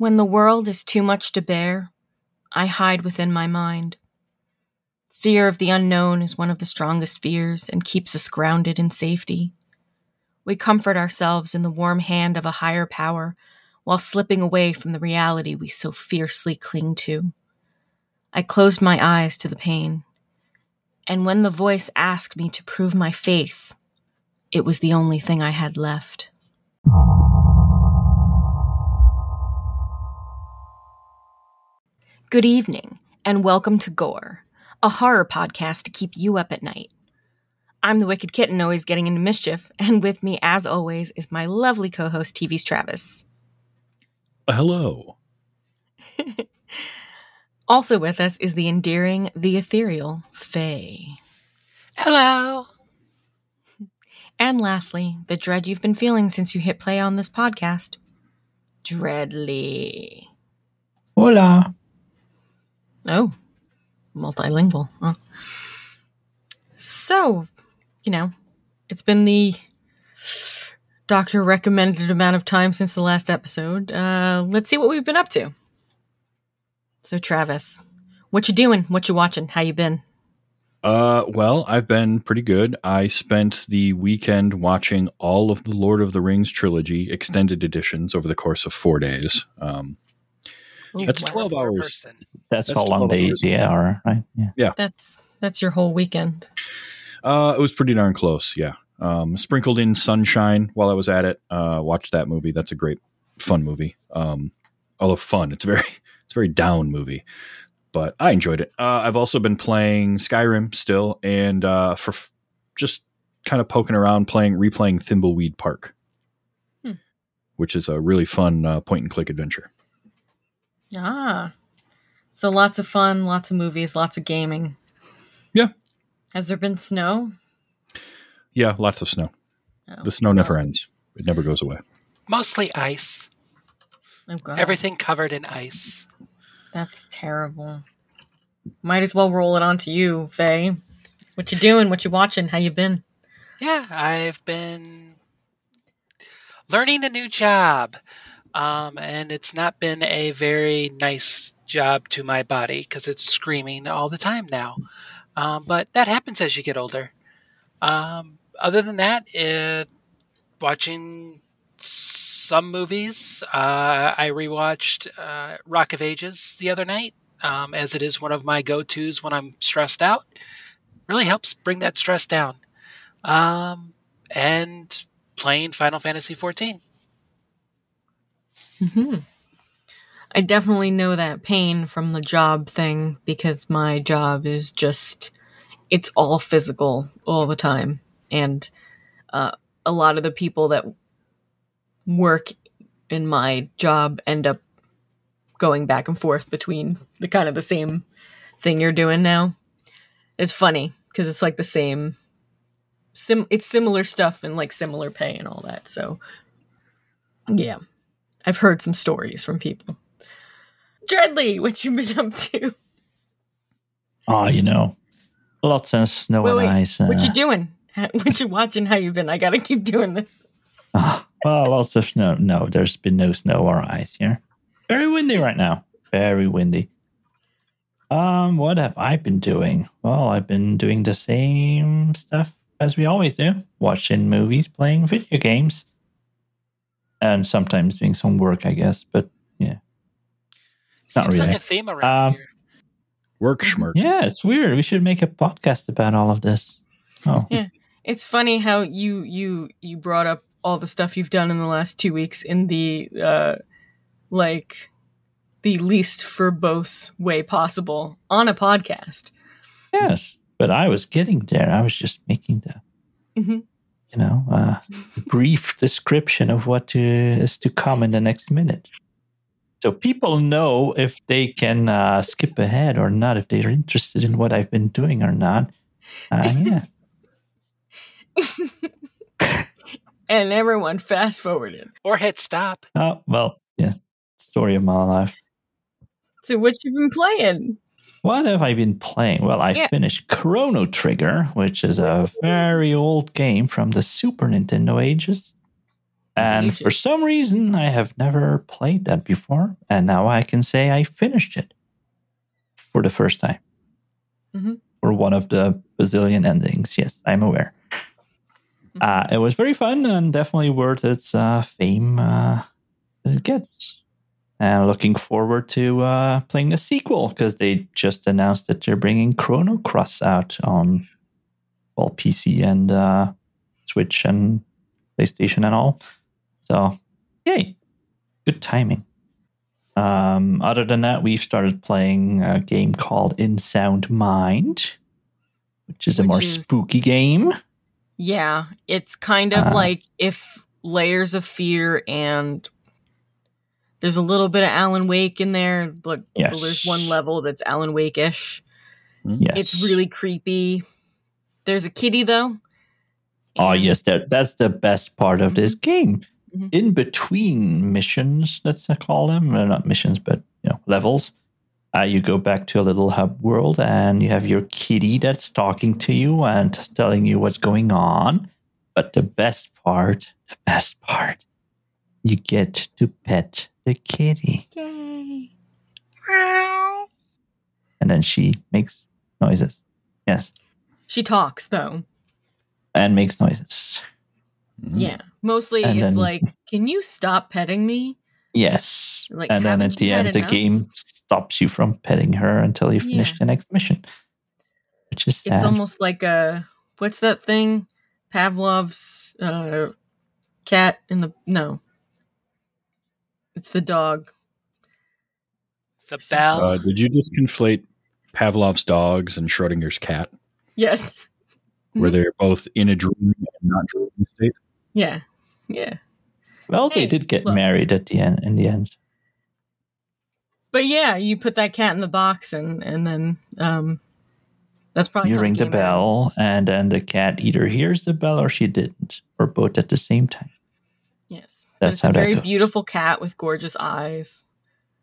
When the world is too much to bear, I hide within my mind. Fear of the unknown is one of the strongest fears and keeps us grounded in safety. We comfort ourselves in the warm hand of a higher power while slipping away from the reality we so fiercely cling to. I closed my eyes to the pain, and when the voice asked me to prove my faith, it was the only thing I had left. Good evening, and welcome to Gore, a horror podcast to keep you up at night. I'm the Wicked Kitten, always getting into mischief, and with me, as always, is my lovely co host, TV's Travis. Uh, hello. also with us is the endearing, the ethereal, Faye. Hello. And lastly, the dread you've been feeling since you hit play on this podcast, Dreadly. Hola. Oh, multilingual. Huh? So, you know, it's been the doctor recommended amount of time since the last episode. Uh, let's see what we've been up to. So, Travis, what you doing? What you watching? How you been? Uh, well, I've been pretty good. I spent the weekend watching all of the Lord of the Rings trilogy extended editions over the course of four days. Um, Ooh, that's wow. twelve hours. That's, That's how long 12 they hours. they are, right? Yeah. That's that's your whole weekend. Uh, it was pretty darn close. Yeah. Um, sprinkled in sunshine while I was at it. Uh, watched that movie. That's a great, fun movie. Um, although fun, it's very, it's a very down movie, but I enjoyed it. Uh, I've also been playing Skyrim still, and uh, for f- just kind of poking around, playing, replaying Thimbleweed Park, Hmm. which is a really fun uh, point and click adventure. Ah, so lots of fun, lots of movies, lots of gaming. Yeah. Has there been snow? Yeah, lots of snow. Oh, The snow never well, ends. It never goes away. Mostly ice. Oh God, Everything covered in ice. That's terrible. Might as well roll it onto you, Faye. What you doing? What you watching? How you been? Yeah, I've been learning a new job. Um, and it's not been a very nice job to my body because it's screaming all the time now. Um, but that happens as you get older. Um, other than that, it, watching some movies. Uh, I rewatched uh, Rock of Ages the other night, um, as it is one of my go tos when I'm stressed out. Really helps bring that stress down. Um, and playing Final Fantasy 14. Mm-hmm. I definitely know that pain from the job thing because my job is just, it's all physical all the time. And uh, a lot of the people that work in my job end up going back and forth between the kind of the same thing you're doing now. It's funny because it's like the same, sim- it's similar stuff and like similar pay and all that. So, yeah. I've heard some stories from people. Dreadly, what you been up to? Oh, you know, lots of snow Wait, and wait, ice. What uh, you doing? What you watching? How you been? I gotta keep doing this. ah, well, lots of snow. No, there's been no snow or ice here. Very windy right now. Very windy. Um, what have I been doing? Well, I've been doing the same stuff as we always do: watching movies, playing video games, and sometimes doing some work, I guess. But yeah, Not Seems like really. a theme around Um, here. Work schmirk. yeah, it's weird. We should make a podcast about all of this. Oh, Yeah. It's funny how you you you brought up all the stuff you've done in the last two weeks in the uh like the least verbose way possible on a podcast. yes. But I was getting there. I was just making the, Mhm. You know, uh, brief description of what to, is to come in the next minute. So people know if they can uh, skip ahead or not, if they're interested in what I've been doing or not. Uh, yeah. And everyone fast forwarded. Or hit stop. Oh, well, yeah. Story of my life. So what you been playing? What have I been playing? Well, I Yeah. finished Chrono Trigger, which is a very old game from the Super Nintendo ages. And for some reason, I have never played that before. And now I can say I finished it for the first time. Mhm. For one of the bazillion endings. Yes, I'm aware. Mhm. Uh, it was very fun and definitely worth its uh, fame uh, that it gets. And looking forward to uh, playing the sequel because they just announced that they're bringing Chrono Cross out on well PC and uh, Switch and PlayStation and all. So, yay, good timing. Um, other than that, we've started playing a game called In Sound Mind, which is a Which more is- spooky game. Yeah, it's kind of Uh, like if Layers of Fear and there's a little bit of Alan Wake in there. Like Yes. well, there's one level that's Alan Wake ish. Yes. It's really creepy. There's a kitty though. Oh yes, that that's the best part of this game. Mhm. In between missions, let's call them, well, not missions, but you know, levels. Uh, you go back to a little hub world, and you have your kitty that's talking to you and telling you what's going on. But the best part, the best part, you get to pet the kitty, Yay. and then she makes noises. Yes, She talks though. and makes noises. Mm. Yeah. Mostly And it's then- like, can you stop petting me? Yes. Like, and then at the you had end, the game stops you from petting her until you finish Yeah. the next mission, which is sad. It's almost like a what's that thing? Pavlov's uh, cat in the no. It's the dog. The bell. Uh, did you just conflate Pavlov's dogs and Schrodinger's cat? Yes. Where Mhm. they're both in a dream and not dreaming state? Yeah. Yeah. well, they did get look. married at the end. In the end, But yeah, you put that cat in the box and and then um that's probably you ring the game bell, and then the cat either hears the bell or she didn't, or both at the same time. Yes. But That's it's how a very goes. beautiful cat with gorgeous eyes.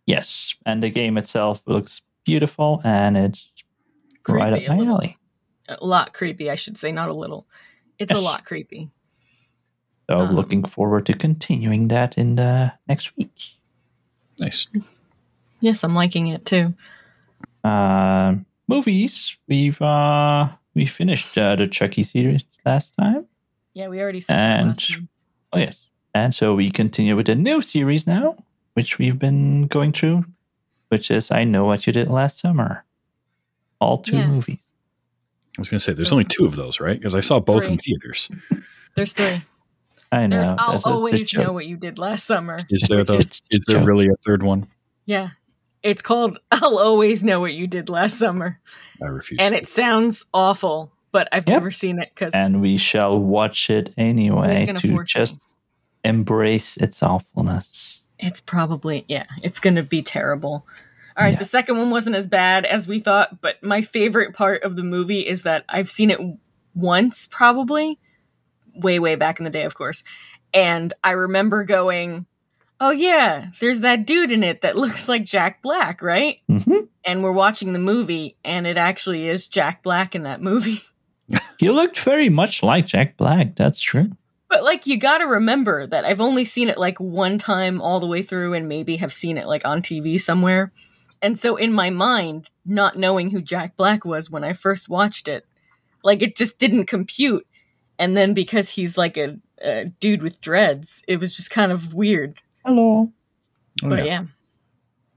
Yes, and the game itself looks beautiful, and it's right up Creepy a my little. alley. A lot creepy, I should say, not a little. It's a lot creepy. So, Um, looking forward to continuing that in the next week. Nice. Yes, I'm liking it too. Uh, movies. We've uh, we finished uh, the Chucky series last time. Yeah, we already said that And last time. Oh yes, and so we continue with a new series now, which we've been going through, which is I Know What You Did Last Summer. All two Yes. movies. I was going to say, there's So- only two of those, right? Because I saw both in theaters. There's three. I know. There's I'll that's the always know what you did last summer. Is there the, is- is there joke. really a third one? Yeah. It's called I'll always know what you did last summer. I refuse. And it sounds awful, but I've Yep. never seen it because and we shall watch it anyway gonna just me? Embrace its awfulness. it's probably yeah, it's gonna be terrible. All right, Yeah. the second one wasn't as bad as we thought, but my favorite part of the movie is that I've seen it once, probably, way, way back in the day, of course. And I remember going, Oh yeah, there's that dude in it that looks like Jack Black, right? hmm And we're watching the movie, and it actually is Jack Black in that movie. He looked very much like Jack Black. That's true. But like you got to remember that I've only seen it like one time all the way through and maybe have seen it like on TV somewhere. And so in my mind, not knowing who Jack Black was when I first watched it, like it just didn't compute. And then because he's like a, a dude with dreads, it was just kind of weird. Hello. Oh, but yeah. yeah.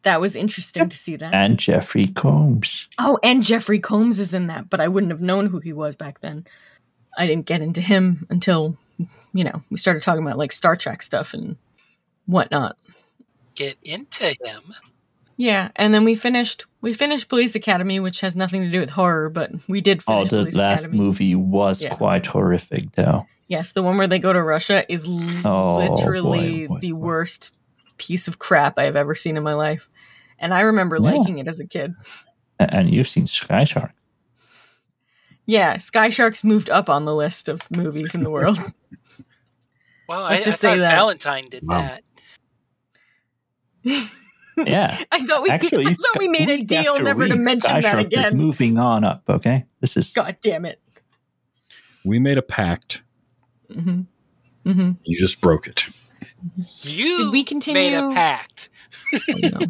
That was interesting to see that. And Jeffrey Combs. Oh, and Jeffrey Combs is in that, but I wouldn't have known who he was back then. I didn't get into him until, you know, we started talking about like Star Trek stuff and whatnot. Get into him. Yeah, and then we finished we finished Police Academy, which has nothing to do with horror, but we did Oh, finish the Police last Academy. movie was Yeah. quite horrific, though. Yes, the one where they go to Russia is Oh, literally boy, boy, the boy. worst piece of crap I've ever seen in my life. And I remember Yeah. liking it as a kid. And you've seen Sky Shark. Yeah, Sky Sharks moved up on the list of movies in the world. Well, I, Let's I just say thought that. Valentine did Wow. that. Yeah. I thought we Actually, I thought we made a deal after never to mention Sky that Shark is again. moving on up, okay? This is God damn it. We made a pact. hmm hmm You just broke it. You Did we made a continue- pact. Oh, no.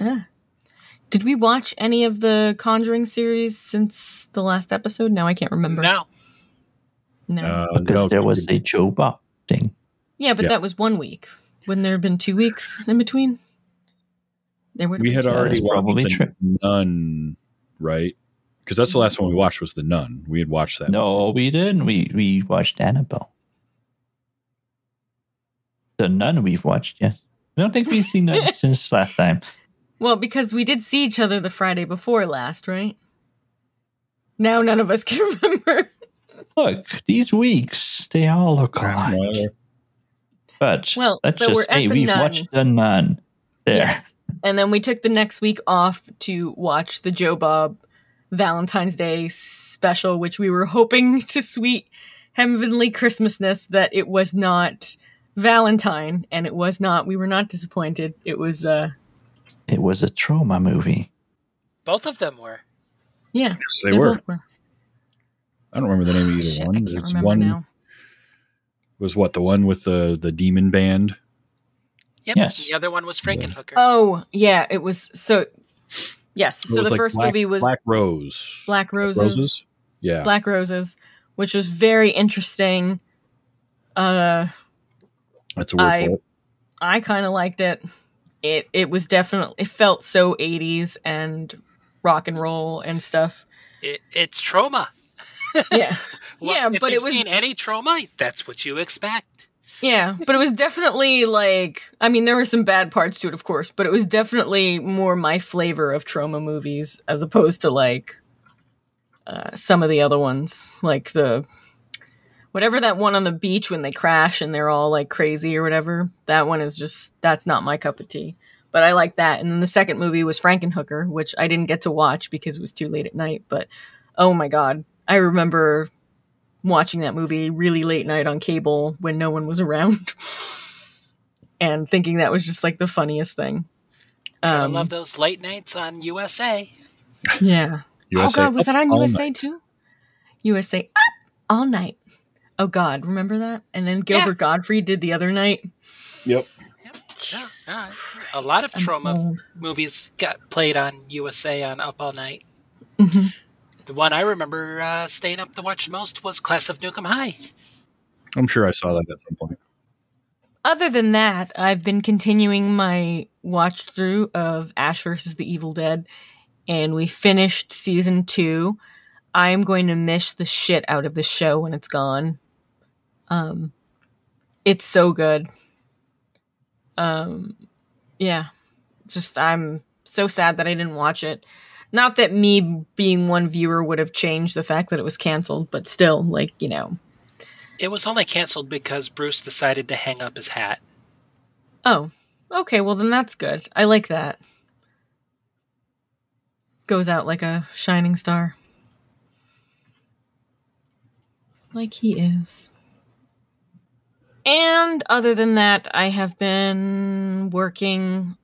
Ah. Did we watch any of the Conjuring series since the last episode? No, I can't remember. No. No. Uh, because no, there was a Joe Bob thing. yeah, but yeah. that was one week. Wouldn't there have been two weeks in between? There would have we been had two. already is watched probably the true. Nun, right? Because that's the last one we watched was the Nun. We had watched that. No, we didn't. We we watched Annabelle. The nun we've watched, yes. I don't think we've seen that since last time. Well, because we did see each other the Friday before last, right? Now none of us can remember. Look, these weeks, they all look alike. Well, But Well, let's so just we're at say the we've Nun. watched the nun. There. Yes. And then we took the next week off to watch the Joe Bob Valentine's Day special, which we were hoping to sweet heavenly Christmasness that it was not Valentine, and it was not. We were not disappointed. It was, uh, It was a trauma movie. Both of them were. yeah, yes, they, were. both were. I don't remember the name of either Shit, one. I can't It's remember one now. was what the one with the the demon band. Yep. Yes. The other one was Frankenhooker. Oh, yeah, it was so. Yes, It so the like first Black- movie was Black Rose. Black Roses. Yeah. Black Roses, which was very interesting. Uh, That's a word I- for it. I kind of liked it. It it was definitely it felt so 80s and rock and roll and stuff. It, it's trauma. Yeah. Well, Yeah, but it was- seen any trauma, that's what you expect. yeah, but it was definitely like I mean there were some bad parts to it of course, but it was definitely more my flavor of trauma movies as opposed to like uh, some of the other ones like the whatever that one on the beach when they crash and they're all like crazy or whatever. That one is just that's not my cup of tea. But I like that. And then the second movie was Frankenhooker, which I didn't get to watch because it was too late at night. But oh my god, I remember watching that movie really late night on cable when no one was around, and thinking that was just like the funniest thing. I Um, love those late nights on USA. yeah. oh god, was that on USA night. too? USA up all night. Oh god, remember that? And then Gilbert Gottfried did the other night. Yep. Yep. Jesus Yeah, a lot of I'm trauma old. movies got played on USA on Up All Night. Mhm. The one I remember uh, staying up to watch most was Class of Nuke 'Em High. I'm sure I saw that at some point. Other than that, I've been continuing my watch through of Ash versus the Evil Dead, and we finished season two. I am going to miss the shit out of this show when it's gone. Um, it's so good. Um, yeah, just I'm so sad that I didn't watch it. Not that me being one viewer would have changed the fact that it was canceled, but still, like you know, It was only canceled because Bruce decided to hang up his hat. Oh, okay. Well, then that's good. I like that. Goes out like a shining star. Like he is. And other than that, I have been working,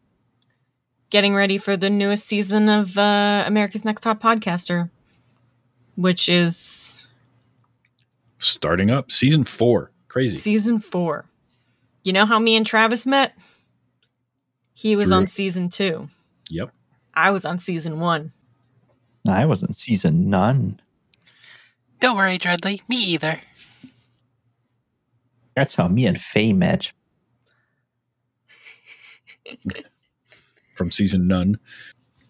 getting ready for the newest season of uh, America's Next Top Podcaster, which is Starting up season four. Crazy. season four. You know how me and Travis met? He was Through- on season two. Yep. I was on season one. I wasn't season none. Don't worry, Dreadly. Me either. That's how me and Faye met. From season none.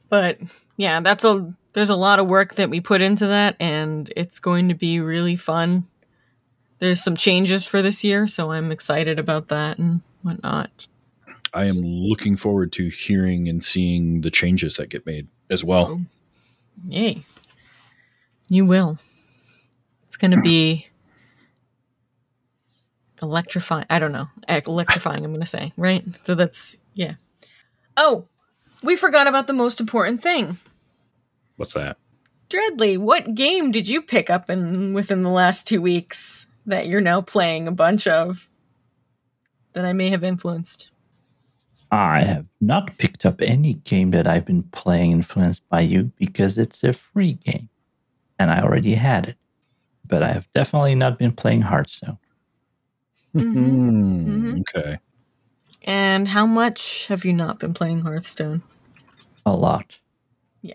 But yeah, that's a there's a lot of work that we put into that and it's going to be really fun. There's some changes for this year, so I'm excited about that and whatnot. I am looking forward to hearing and seeing the changes that get made as well. Oh, yay. You will. It's gonna be electrifying. I don't know. Electrifying, I'm gonna say, right? So that's yeah. Oh, we forgot about the most important thing. What's that? Dreadly, what game did you pick up in within the last two weeks that you're now playing a bunch of that I may have influenced? I have not picked up any game that I've been playing influenced by you because it's a free game and I already had it. But I have definitely not been playing Hearthstone. Mhm. Hmm, Mhm. Okay. And how much have you not been playing Hearthstone? A lot. Yeah.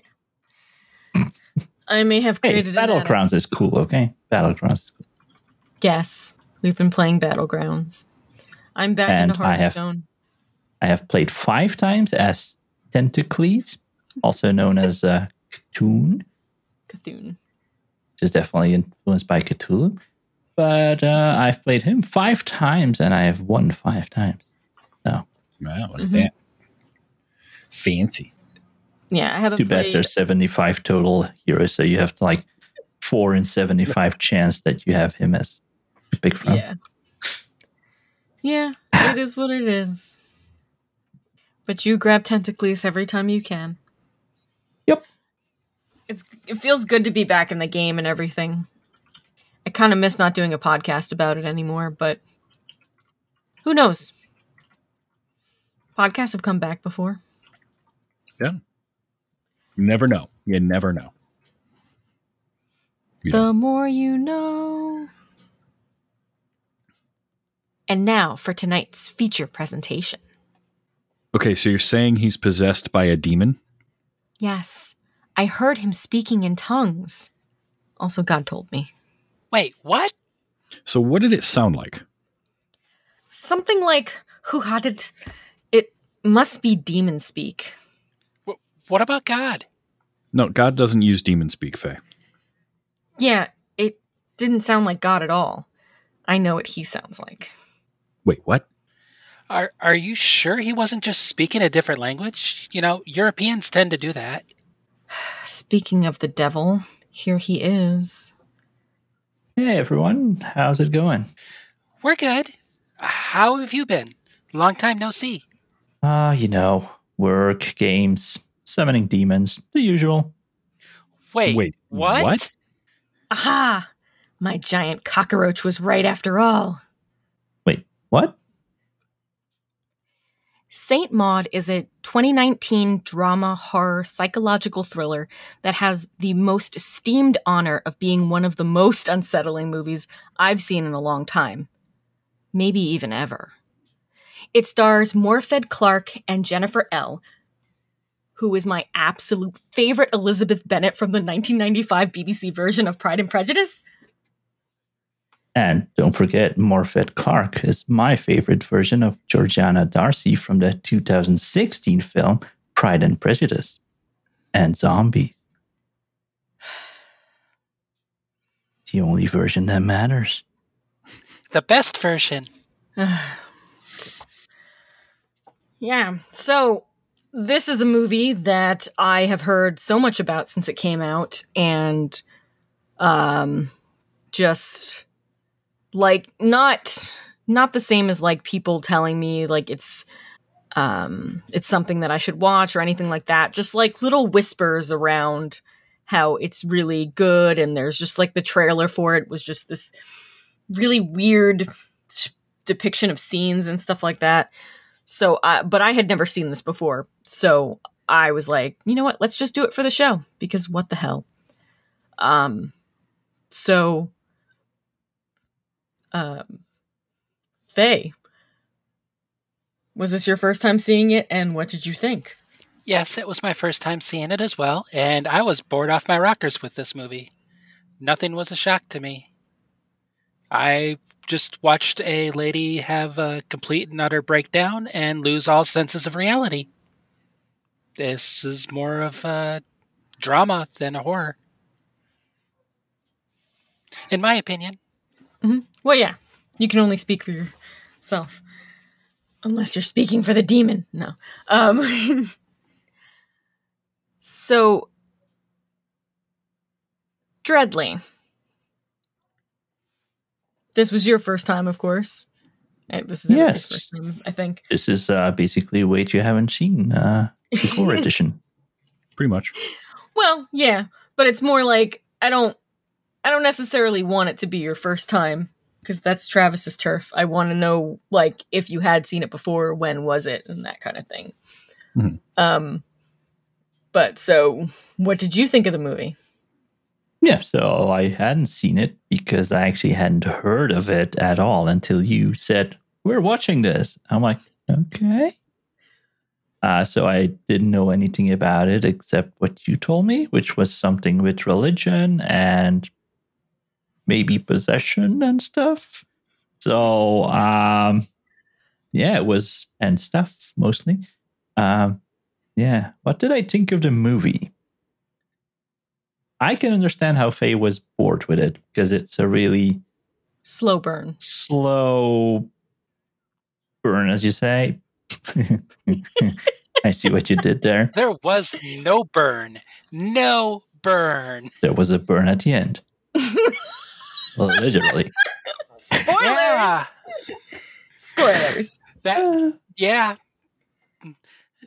I may have created an ad- Battlegrounds is cool, okay? Battlegrounds is cool. Yes, we've been playing Battlegrounds. I'm back And into I have- Hearthstone. I have played five times as Tentacles, also known as uh, Cthulhu, Cthulhu. which is definitely influenced by Cthulhu. But uh, I've played him five times and I have won five times. Wow, look at Mhm. that. Fancy. Yeah, I haven't Too bad there's 75 total heroes, so you have to like four in 75 chance that you have him as to pick from. Yeah. Yeah, it is what it is. But you grab Tentacles every time you can. Yep. It's it feels good to be back in the game and everything. I kind of miss not doing a podcast about it anymore, but who knows? Podcasts have come back before. You never know. You never know. You The more you know. And now for tonight's feature presentation. Okay, so you're saying he's possessed by a demon? Yes, I heard him speaking in tongues. Also, God told me. Wait, what? So what did it sound like? Something like, who had it? It must be demon speak. Wh- What about God? No, God doesn't use demon speak, Faye. Yeah, it didn't sound like God at all. I know what he sounds like. Wait, what? Are are you sure he wasn't just speaking a different language? You know, Europeans tend to do that. Speaking of the devil, here he is. Hey everyone, how's it going? We're good. How have you been? Long time no see. Ah, you know, work, games, summoning demons, the usual. Wait, Wait, what? what? Aha! My giant cockroach was right after all. Wait, what? Saint Maud is a 2019 drama horror psychological thriller that has the most esteemed honor of being one of the most unsettling movies I've seen in a long time. Maybe even ever. It stars Morfydd Clark and Jennifer Ehle, who is my absolute favorite Elizabeth Bennet from the 1995 BBC version of Pride and Prejudice. And don't forget, Morfydd Clark is my favorite version of Georgiana Darcy from the 2016 film Pride and Prejudice and Zombies. The only version that matters. The best version. Yeah. So this is a movie that I have heard so much about since it came out and um just like not not the same as like people telling me like it's um it's something that I should watch or anything like that. Just like little whispers around how it's really good and there's just like the trailer for it was just this really weird depiction of scenes and stuff like that. So, uh, but I had never seen this before. So I was like, you know what? Let's just do it for the show because what the hell? Um, so, um, Faye, was this your first time seeing it and what did you think? Yes, it was my first time seeing it as well, and I was bored off my rockers with this movie. Nothing was a shock to me. I just watched a lady have a complete and utter breakdown and lose all senses of reality. This is more of a drama than a horror. In my opinion. Well, yeah, you can only speak for yourself. Unless you're speaking for the demon. No. Um, so, Dreadly. This was your first time, of course. Uh, This is everybody's Yes. first time, I think. This is uh, basically a Wait You Haven't Seen, uh, the Gore edition. Pretty much. Well, yeah, but it's more like I don't I don't necessarily want it to be your first time because that's Travis's turf. I want to know like if you had seen it before, when was it, and that kind of thing. Mhm. Um, but so what did you think of the movie? Yeah, so I hadn't seen it because I actually hadn't heard of it at all until you said, We're watching this. I'm like, Okay. Uh, so I didn't know anything about it except what you told me, which was something with religion and maybe possession and stuff. So, um, yeah, it was, and stuff mostly. Um, yeah. What did I think of the movie? I can understand how Faye was bored with it because it's a really Slow burn. slow burn, as you say. I see what you did there. There was no burn. No burn. There was a burn at the end. Well, literally. Spoilers. Yeah. Spoilers. That yeah.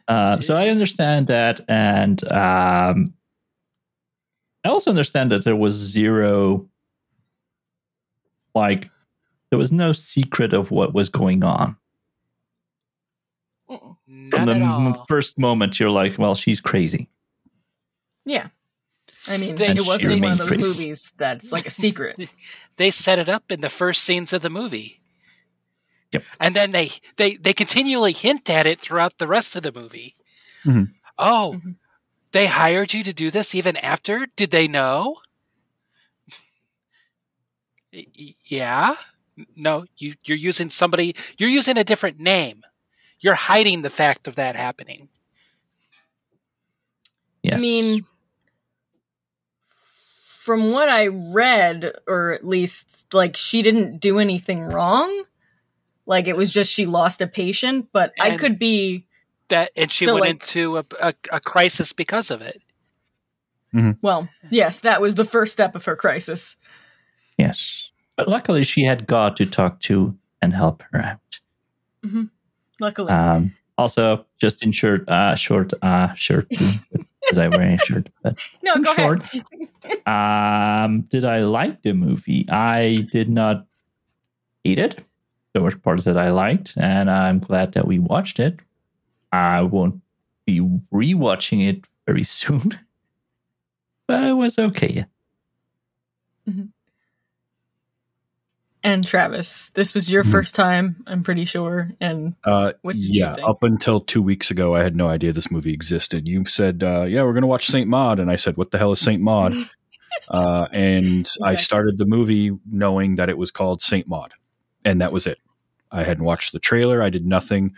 Uh, so I understand that, and um, I also understand that there was zero, like, there was no secret of what was going on. Mm. From Not the at all. first moment, you're like, well, she's crazy. Yeah. I mean, Then it wasn't one of those crazy. movies that's like a secret. They set it up in the first scenes of the movie. Yep. And then they they they continually hint at it throughout the rest of the movie. Mhm. Oh, Mhm. They hired you to do this even after? Did they know? Y- y- yeah. No, you you're using somebody. You're using a different name. You're hiding the fact of that happening. Yes. I mean, from what I read, or at least like she didn't do anything wrong. Like it was just she lost a patient, but I could be That and she So, went like- into a, a a crisis because of it. well, yes, that was the first step of her crisis. yes. But luckily, she had God to talk to and help her out. Luckily. Um, also, just in short, uh, short, uh, shirt, because I wear a shirt. But no, in go short, ahead. um, did I like the movie? I did not hate it. There were parts that I liked, and I'm glad that we watched it. I won't be rewatching it very soon, but it was okay. And Travis, this was your Mhm. first time, I'm pretty sure. And Uh, What did you yeah, think? up until two weeks ago, I had no idea this movie existed. You said, uh, "Yeah, we're going to watch Saint Maud," and I said, "What the hell is Saint Maud?" uh, and I started the movie knowing that it was called Saint Maud, and that was it. I hadn't watched the trailer. I did nothing.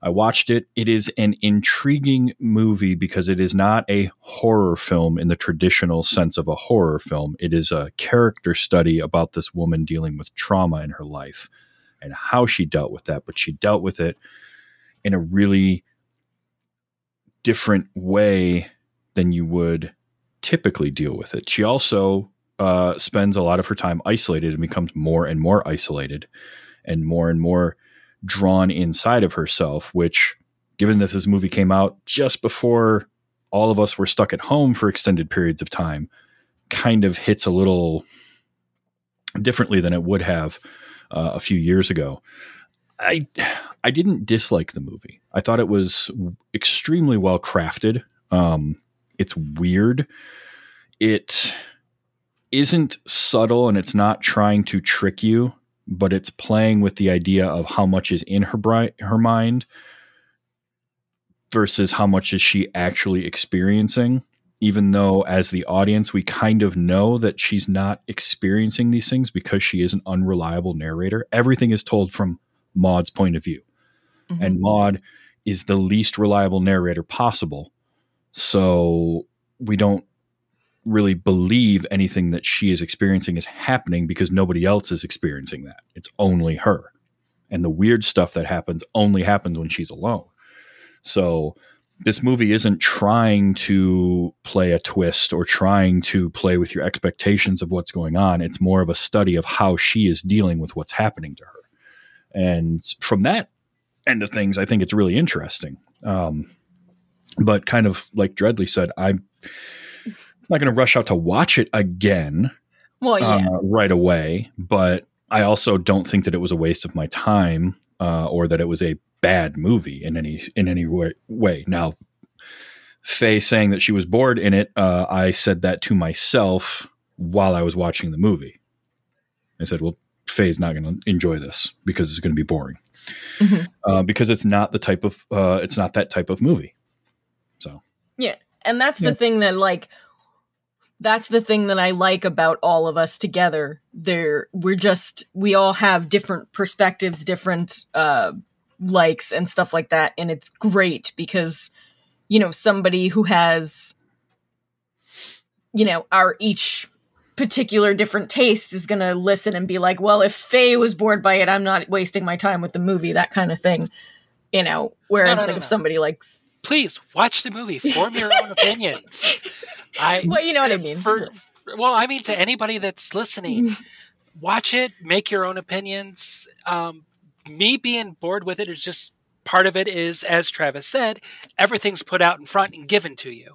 I watched it. It is an intriguing movie because it is not a horror film in the traditional sense of a horror film. It is a character study about this woman dealing with trauma in her life and how she dealt with that. But she dealt with it in a really different way than you would typically deal with it. She also uh, spends a lot of her time isolated and becomes more and more isolated and more and more drawn inside of herself, which, given that this movie came out just before all of us were stuck at home for extended periods of time, kind of hits a little differently than it would have uh, a few years ago. I I didn't dislike the movie. I thought it was extremely well crafted. Um, it's weird. It isn't subtle and it's not trying to trick you, but it's playing with the idea of how much is in her bri- her mind versus how much is she actually experiencing. Even though, as the audience, we kind of know that she's not experiencing these things because she is an unreliable narrator. Everything is told from Maud's point of view Mhm. and Maud is the least reliable narrator possible. So we don't really believe anything that she is experiencing is happening because nobody else is experiencing that. It's only her. And the weird stuff that happens only happens when she's alone. So this movie isn't trying to play a twist or trying to play with your expectations of what's going on. It's more of a study of how she is dealing with what's happening to her. And from that end of things, I think it's really interesting. Um, but kind of like Dreadly said, I'm not going to rush out to watch it again well, yeah. uh, right away. But I also don't think that it was a waste of my time uh, or that it was a bad movie in any in any way. way. Now, Faye saying that she was bored in it, uh, I said that to myself while I was watching the movie. I said, "Well, Faye's not going to enjoy this because it's going to be boring, Mhm. uh, because it's not the type of uh, it's not that type of movie." So yeah, and that's Yeah. the thing that like that's the thing that I like about all of us together. There we're just we all have different perspectives, different uh likes and stuff like that and it's great because you know somebody who has you know our each particular different taste is going to listen and be like, "Well, if Faye was bored by it, I'm not wasting my time with the movie." That kind of thing. You know, whereas no, like no, if somebody likes Please watch the movie. Form your own opinions. I well, you know what I mean. For, well, I mean to anybody that's listening, watch it, make your own opinions. Um, me being bored with it is just part of it. Is as Travis said, everything's put out in front and given to you,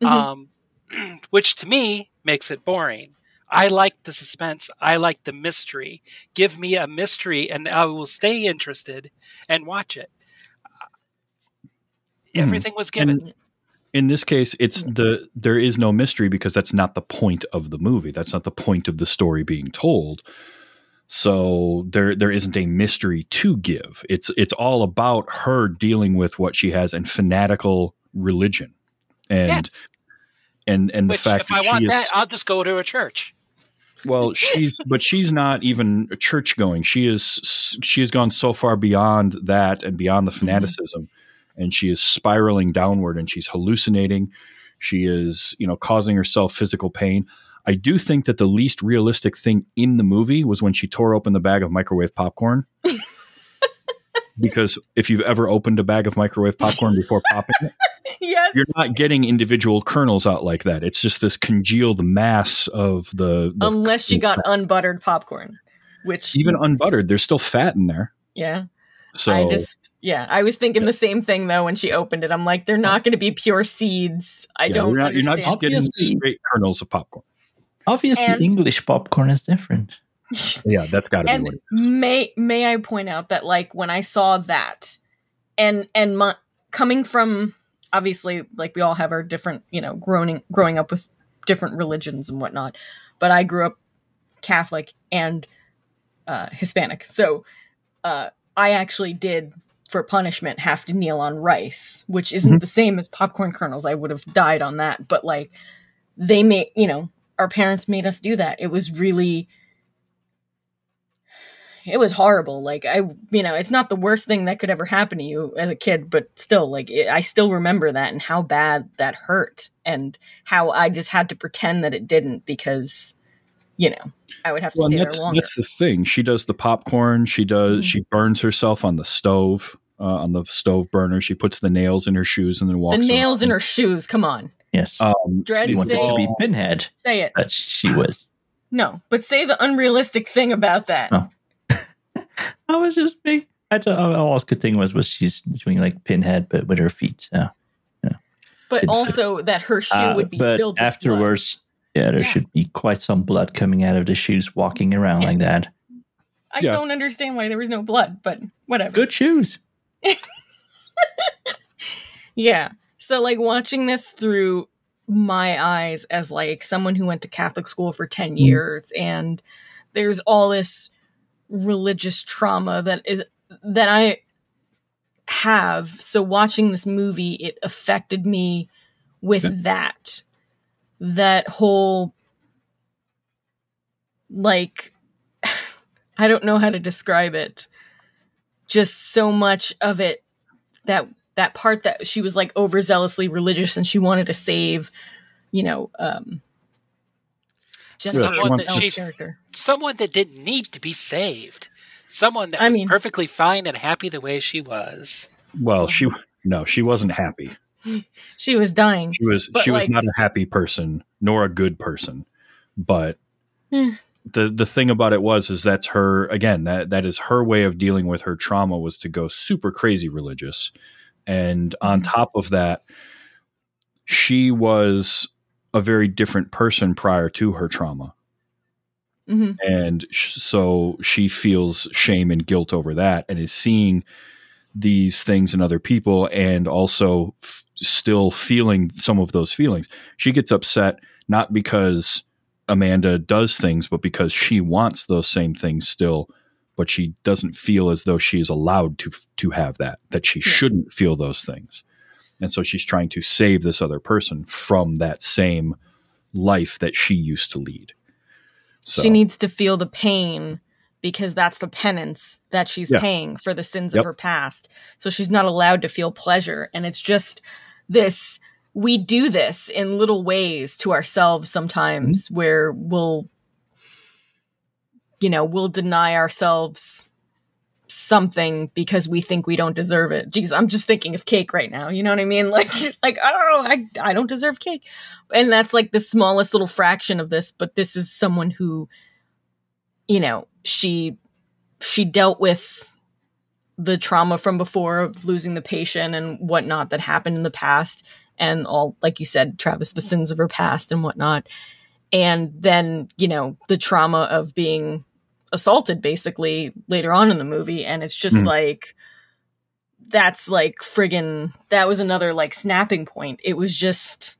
Mhm. um, which to me makes it boring. I like the suspense. I like the mystery. Give me a mystery, and I will stay interested and watch it. Hmm. Everything was given. And in this case, it's the there is no mystery because that's not the point of the movie. That's not the point of the story being told. So there there isn't a mystery to give. It's it's all about her dealing with what she has and fanatical religion. And Yes. and and the fact if I want is- that, I'll just go to a church. well she's but she's not even church going she is she has gone so far beyond that and beyond the fanaticism and she is spiraling downward and she's hallucinating. She is you know causing herself physical pain. I do think that the least realistic thing in the movie was when she tore open the bag of microwave popcorn. Because if you've ever opened a bag of microwave popcorn before popping it yes. you're not getting individual kernels out like that. It's just this congealed mass of the, the Unless she got unbuttered popcorn, which even unbuttered, there's still fat in there. yeah, So I just yeah, I was thinking the same thing though when she opened it. I'm like, they're not going to be pure seeds. I yeah, don't. you're not, you're not just getting straight kernels of popcorn. Obviously, And- English popcorn is different. Yeah, that's got to be and what may may I point out that like when I saw that, and and my, coming from obviously like we all have our different you know growing growing up with different religions and whatnot, but I grew up Catholic and uh, Hispanic, so uh, I actually did for punishment have to kneel on rice, which isn't Mm-hmm. Mhm. the same as popcorn kernels. I would have died on that, but like they made you know our parents made us do that. It was really it was horrible. Like I, you know, it's not the worst thing that could ever happen to you as a kid, but still, like it, I still remember that and how bad that hurt, and how I just had to pretend that it didn't because, you know, I would have to Well, stay and there that's, longer. that's the thing. She does the popcorn. She does. Mhm. She burns herself on the stove, uh, on the stove burner. She puts the nails in her shoes and then walks. The nails in her shoes. Come on, Yes. Um, Dread she wanted say- to be Pinhead, say it. but she was. No, but say the unrealistic thing about that. Oh. I was just being. I thought all I was good thing was was she's doing like Pinhead, but with her feet. So. But It's- also that her shoe Uh, would be but filled with blood. afterwards, yeah, there Yeah. should be quite some blood coming out of the shoes walking around Yeah. like that. I Yeah. don't understand why there was no blood, but whatever. Good shoes. Yeah. So like watching this through my eyes as like someone who went to Catholic school for 10 Mm. years and there's all this religious trauma that is that I have. So watching this movie it affected me with Yeah. that that whole like I don't know how to describe it. Just so much of it that that part that she was like overzealously religious and she wanted to save, you know, um Jennifer Someone she that she- character. Someone that didn't need to be saved. Someone that I was mean- perfectly fine and happy the way she was. well, she no, she wasn't happy. She was dying. She was But, she was not a happy person nor a good person. But Hmm. the the thing about it was is that's her again that that is her way of dealing with her trauma was to go super crazy religious. And on Mm-hmm. top of that, she was a very different person prior to her trauma. hmm and sh- so she feels shame and guilt over that and is seeing these things in other people and also f- still feeling some of those feelings she gets upset not because Amanda does things, but because she wants those same things still, but she doesn't feel as though she is allowed to to have that, that she Yeah. shouldn't feel those things. And so she's trying to save this other person from that same life that she used to lead. So She needs to feel the pain because that's the penance that she's Yeah. paying for the sins Yep. of her past. So she's not allowed to feel pleasure. And it's just this we do this in little ways to ourselves sometimes Mm-hmm. where we'll you know, we'll deny ourselves something because we think we don't deserve it. Geez, I'm just thinking of cake right now. You know what I mean? Like like I don't know, I I don't deserve cake. And that's like the smallest little fraction of this, but this is someone who you know, she she dealt with the trauma from before of losing the patient and whatnot that happened in the past and all like you said, Travis, the sins of her past and whatnot. And then, you know, the trauma of being assaulted basically later on in the movie. And it's just Mhm. like that's like friggin' that was another like snapping point. It was just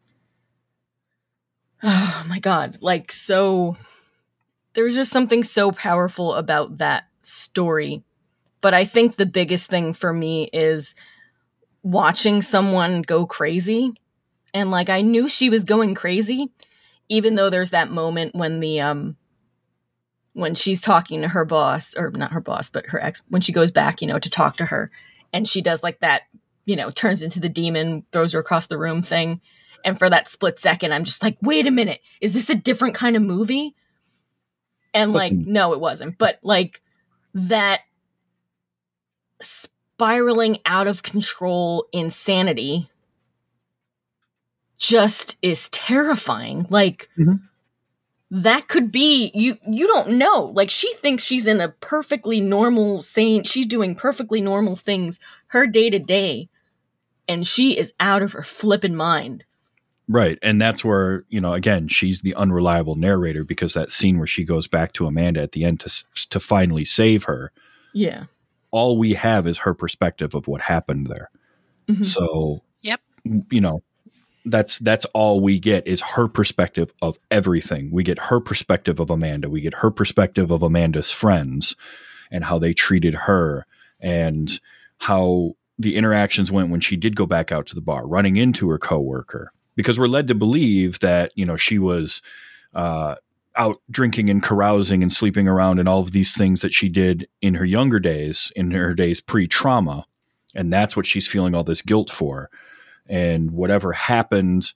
oh my god, like so there was just something so powerful about that story. But I think the biggest thing for me is watching someone go crazy. And like I knew she was going crazy, even though there's that moment when the um when she's talking to her boss, or not her boss, but her ex when she goes back, you know, to talk to her, and she does like that, you know, turns into the demon, throws her across the room thing. And for that split second, I'm just like, wait a minute, is this a different kind of movie? And like, no, it wasn't. But like that spiraling out of control insanity just is terrifying. Like Mhm. that could be you you don't know. Like she thinks she's in a perfectly normal sane she's doing perfectly normal things her day to day and she is out of her flippin' mind. Right. And that's where, you know, again, she's the unreliable narrator because that scene where she goes back to Amanda at the end to, to finally save her, Yeah. All we have is her perspective of what happened there. Mhm. So, Yep. you know, that's that's all we get is her perspective of everything. We get her perspective of Amanda. We get her perspective of Amanda's friends and how they treated her and how the interactions went when she did go back out to the bar, running into her coworker. Because we're led to believe that, you know, she was uh, out drinking and carousing and sleeping around and all of these things that she did in her younger days, in her days pre trauma. And that's what she's feeling all this guilt for. And whatever happened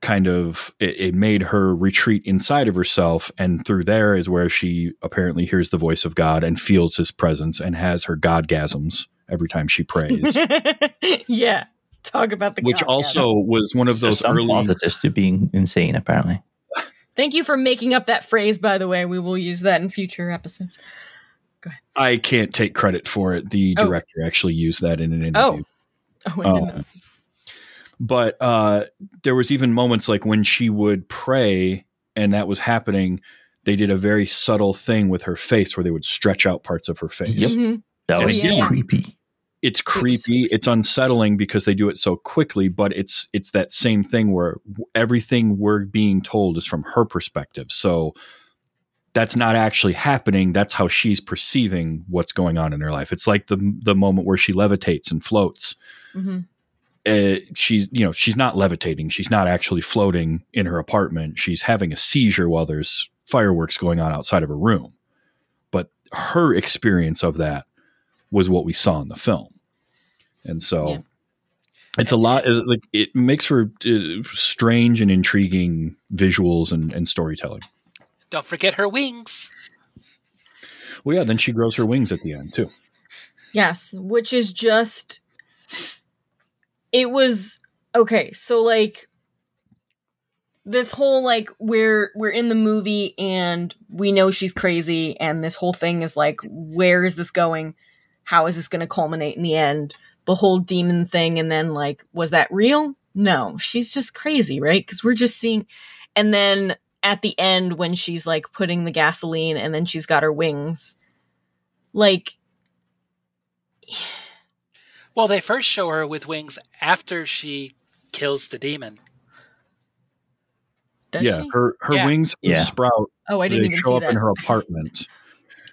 kind of it, it made her retreat inside of herself and through there is where she apparently hears the voice of god and feels his presence and has her godgasms every time she prays yeah. Talk about the which God also was one of There's those some early positives to being insane, apparently. Thank you for making up that phrase, by the way. We will use that in future episodes. Go ahead. i can't take credit for it the Oh. director actually used that in an interview Oh. Oh, I didn't Um, know. but uh, there was even moments like when she would pray and that was happening they did a very subtle thing with her face where they would stretch out parts of her face Yep. Mhm. That And was again- creepy. It's creepy it's unsettling because they do it so quickly but it's it's that same thing where everything we're being told is from her perspective. So that's not actually happening that's how she's perceiving what's going on in her life. It's like the the moment where she levitates and floats. Mhm. uh, she's you know she's not levitating she's not actually floating in her apartment she's having a seizure while there's fireworks going on outside of her room. But her experience of that was what we saw in the film and so Yeah. it's a lot like it makes for uh, strange and intriguing visuals and, and storytelling Don't forget her wings. well yeah then she grows her wings at the end too Yes, which is just it was okay, so like this whole like we're we're in the movie and we know she's crazy and this whole thing is like where is this going? How is this going to culminate in the end? The whole demon thing and then like was that real? No, she's just crazy, right? Cuz we're just seeing and then at the end when she's like putting the gasoline and then she's got her wings like Well, they first show her with wings after she kills the demon. Does yeah, she? her her Yeah. wings Yeah. sprout. Oh, I didn't they even show see up that. in her apartment,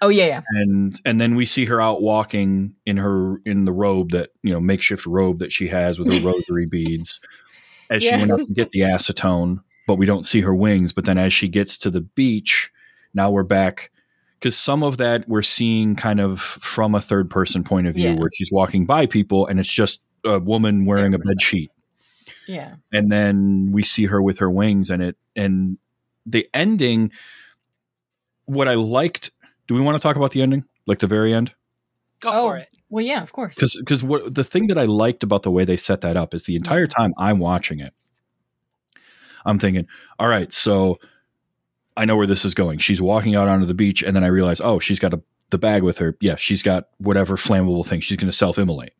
Oh yeah, yeah. and and then we see her out walking in her in the robe that you know makeshift robe that she has with her rosary beads as Yeah. she went out to get the acetone. But we don't see her wings. But then as she gets to the beach, now we're back because some of that we're seeing kind of from a third person point of view Yeah. where she's walking by people and it's just a woman wearing a bed sheet Yeah. and then we see her with her wings and it and the ending what i liked do we want to talk about the ending like the very end Go Oh. for it. Well, yeah, of course. because because what the thing that i liked about the way they set that up is the entire time i'm watching it i'm thinking all right so i know where this is going she's walking out onto the beach and then i realize oh she's got a, the bag with her yeah she's got whatever flammable thing she's going to self-immolate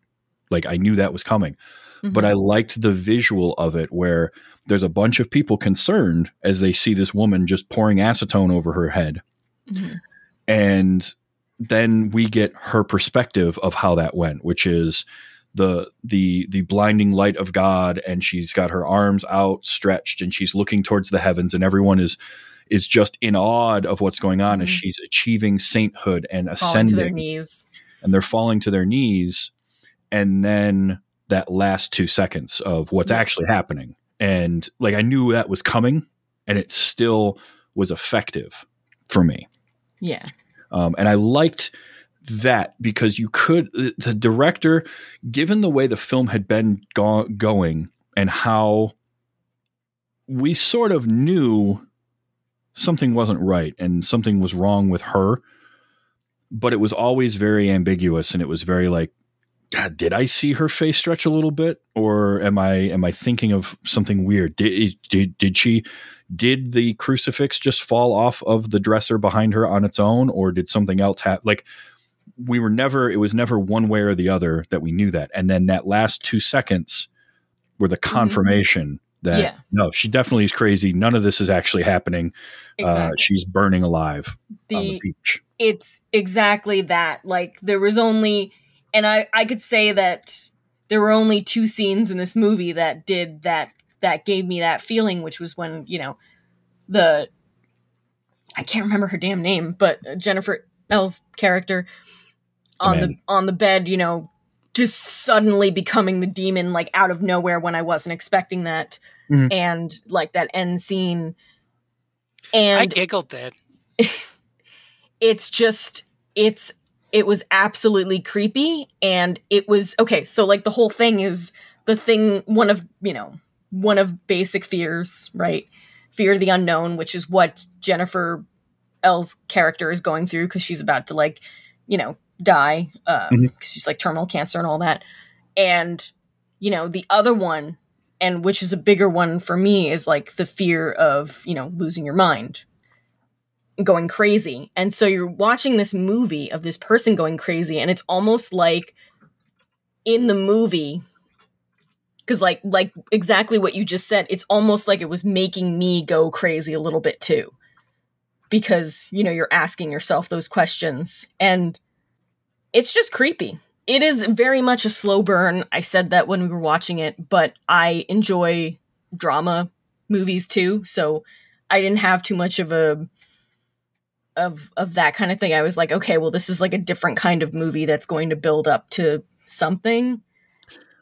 like i knew that was coming but I liked the visual of it where there's a bunch of people concerned as they see this woman just pouring acetone over her head. Mhm. And then we get her perspective of how that went, which is the the the blinding light of God and she's got her arms outstretched and she's looking towards the heavens and everyone is is just in awe of what's going on as Mhm. she's achieving sainthood and falling ascending to their knees. and they're falling to their knees and then that last two seconds of what's actually happening and like i knew that was coming and it still was effective for me Yeah. um, and i liked that because you could the- director given the way the film had been go- going and how we sort of knew something wasn't right and something was wrong with her but it was always very ambiguous and it was very like God, did I see her face stretch a little bit, or am I am I thinking of something weird? Did did did she did the crucifix just fall off of the dresser behind her on its own, or did something else happen? Like we were never it was never one way or the other that we knew that, and then that last two seconds were the confirmation that Yeah. no, she definitely is crazy. None of this is actually happening. Uh, she's burning alive on the the beach. it's exactly that. Like there was only and I I could say that there were only two scenes in this movie that did that that gave me that feeling which was when, you know, the I can't remember her damn name, but Jennifer Ehle's character on the on the bed, you know, just suddenly becoming the demon like out of nowhere when I wasn't expecting that. Mhm. And like that end scene And I giggled that. it's just it's it was absolutely creepy and it was okay so like the whole thing is the thing one of you know one of basic fears right fear of the unknown which is what jennifer Ehle's character is going through because she's about to like you know die um Mhm. 'cause she's like terminal cancer and all that and you know the other one and which is a bigger one for me is like the fear of you know losing your mind going crazy. And so you're watching this movie of this person going crazy and it's almost like in the movie cuz like like exactly what you just said, it's almost like it was making me go crazy a little bit too. Because, you know, you're asking yourself those questions and it's just creepy. It is very much a slow burn. I said that when we were watching it, but I enjoy drama movies too, so I didn't have too much of a of of that kind of thing. I was like, okay, well, this is like a different kind of movie that's going to build up to something.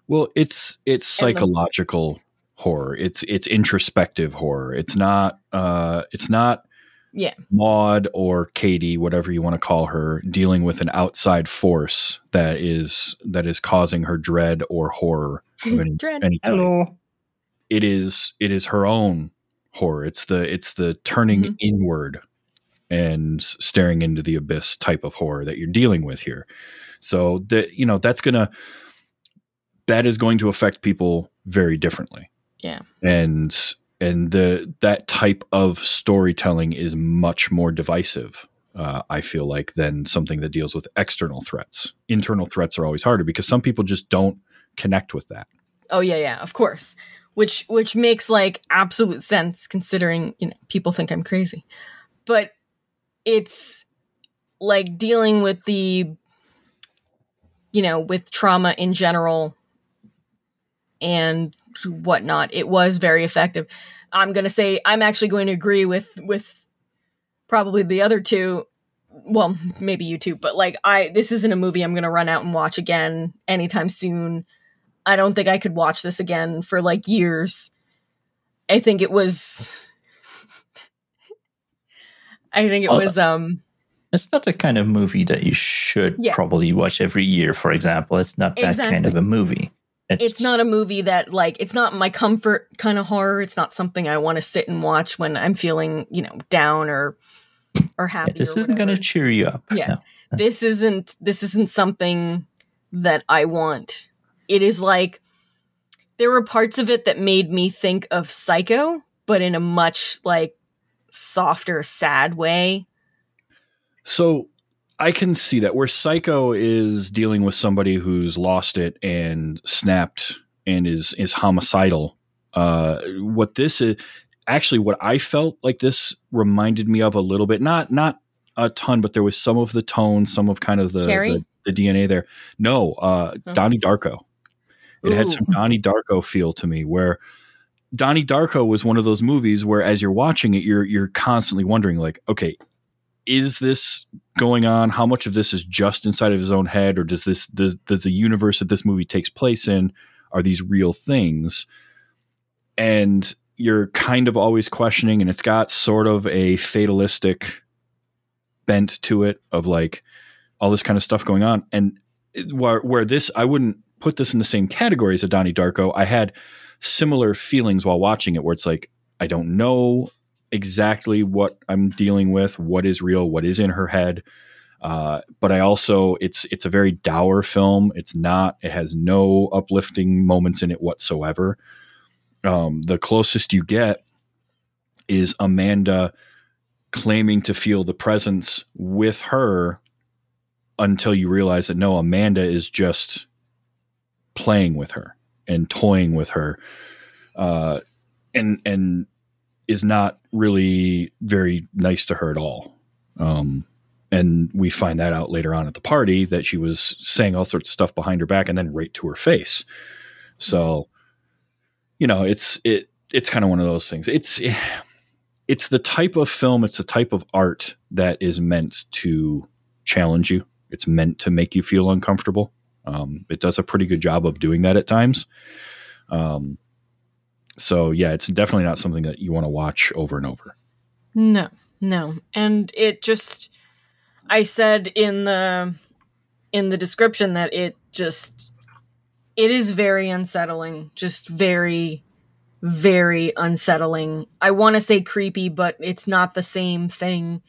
Well, it's it's the- psychological horror. It's it's introspective horror. It's not uh it's not Yeah. Maud or Katie, whatever you want to call her, dealing with an outside force that is that is causing her dread or horror of any, Dread. any type. Hello. It is it is her own horror. It's the it's the turning Mhm. inward and staring into the abyss type of horror that you're dealing with here. So that you know that's gonna that is going to affect people very differently. Yeah. And and the that type of storytelling is much more divisive. Uh, I feel like than something that deals with external threats. Internal threats are always harder because some people just don't connect with that. Oh yeah, yeah, of course. Which which makes like absolute sense considering, you know, people think I'm crazy. But it's like dealing with the you know, with trauma in general and whatnot. It was very effective. I'm going to say I'm actually going to agree with with probably the other two. Well, maybe you too, but like I this isn't a movie I'm going to run out and watch again anytime soon. I don't think I could watch this again for like years. I think it was I think it was um It's not the kind of movie that you should Yeah. probably watch every year, for example. It's not that kind of a movie. It's not a movie that like it's not my comfort kind of horror. It's not something I want to sit and watch when I'm feeling, you know, down or or happy. This or isn't going to cheer you up. Yeah. No. this isn't this isn't something that I want. It is like there were parts of it that made me think of Psycho, but in a much like softer, sad way. So I can see that where Psycho is dealing with somebody who's lost it and snapped and is is homicidal. Uh, what this is actually what I felt like this reminded me of a little bit, not not a ton, but there was some of the tone, some of kind of the the, the DNA there. No, uh, Oh. Donnie Darko. It had some Donnie Darko feel to me, where Donnie Darko was one of those movies where, as you're watching it, you're you're constantly wondering, like, okay, is this going on? How much of this is just inside of his own head, or does this does, does the universe that this movie takes place in are these real things? And you're kind of always questioning, and it's got sort of a fatalistic bent to it of like all this kind of stuff going on. And where where this, I wouldn't put this in the same category as a Donnie Darko. I had similar feelings while watching it, where it's like I don't know exactly what I'm dealing with, what is real, what is in her head. Uh, but I also it's it's a very dour film. It's not. It has no uplifting moments in it whatsoever. Um, the closest you get is Amanda claiming to feel the presence with her until you realize that no, Amanda is just playing with her and toying with her, uh, and and is not really very nice to her at all. Um, and we find that out later on at the party that she was saying all sorts of stuff behind her back and then right to her face. So, you know, it's it it's kind of one of those things. It's it's the type of film, it's the type of art that is meant to challenge you. It's meant to make you feel uncomfortable. Um, it does a pretty good job of doing that at times. Um, so yeah, it's definitely not something that you want to watch over and over. No, no. And it just I said in the in the description that it just it is very unsettling, just very very unsettling. I want to say creepy, but it's not the same thing.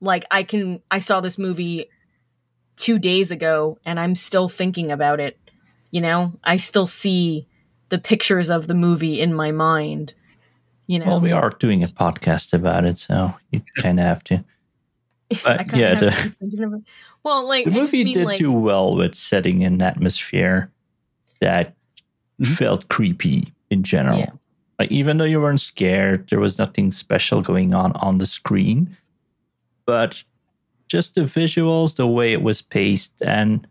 Like I can I saw this movie 2 days ago and I'm still thinking about it. You know, I still see the pictures of the movie in my mind. You know. Well, we are doing a podcast about it, so you kind of have to. But yeah, the, keep thinking of it. Well, like the movie mean, did like, do well with setting an atmosphere that Mhm. felt creepy in general. Yeah. Like even though you weren't scared, there was nothing special going on on the screen, but just the visuals, the way it was paced, and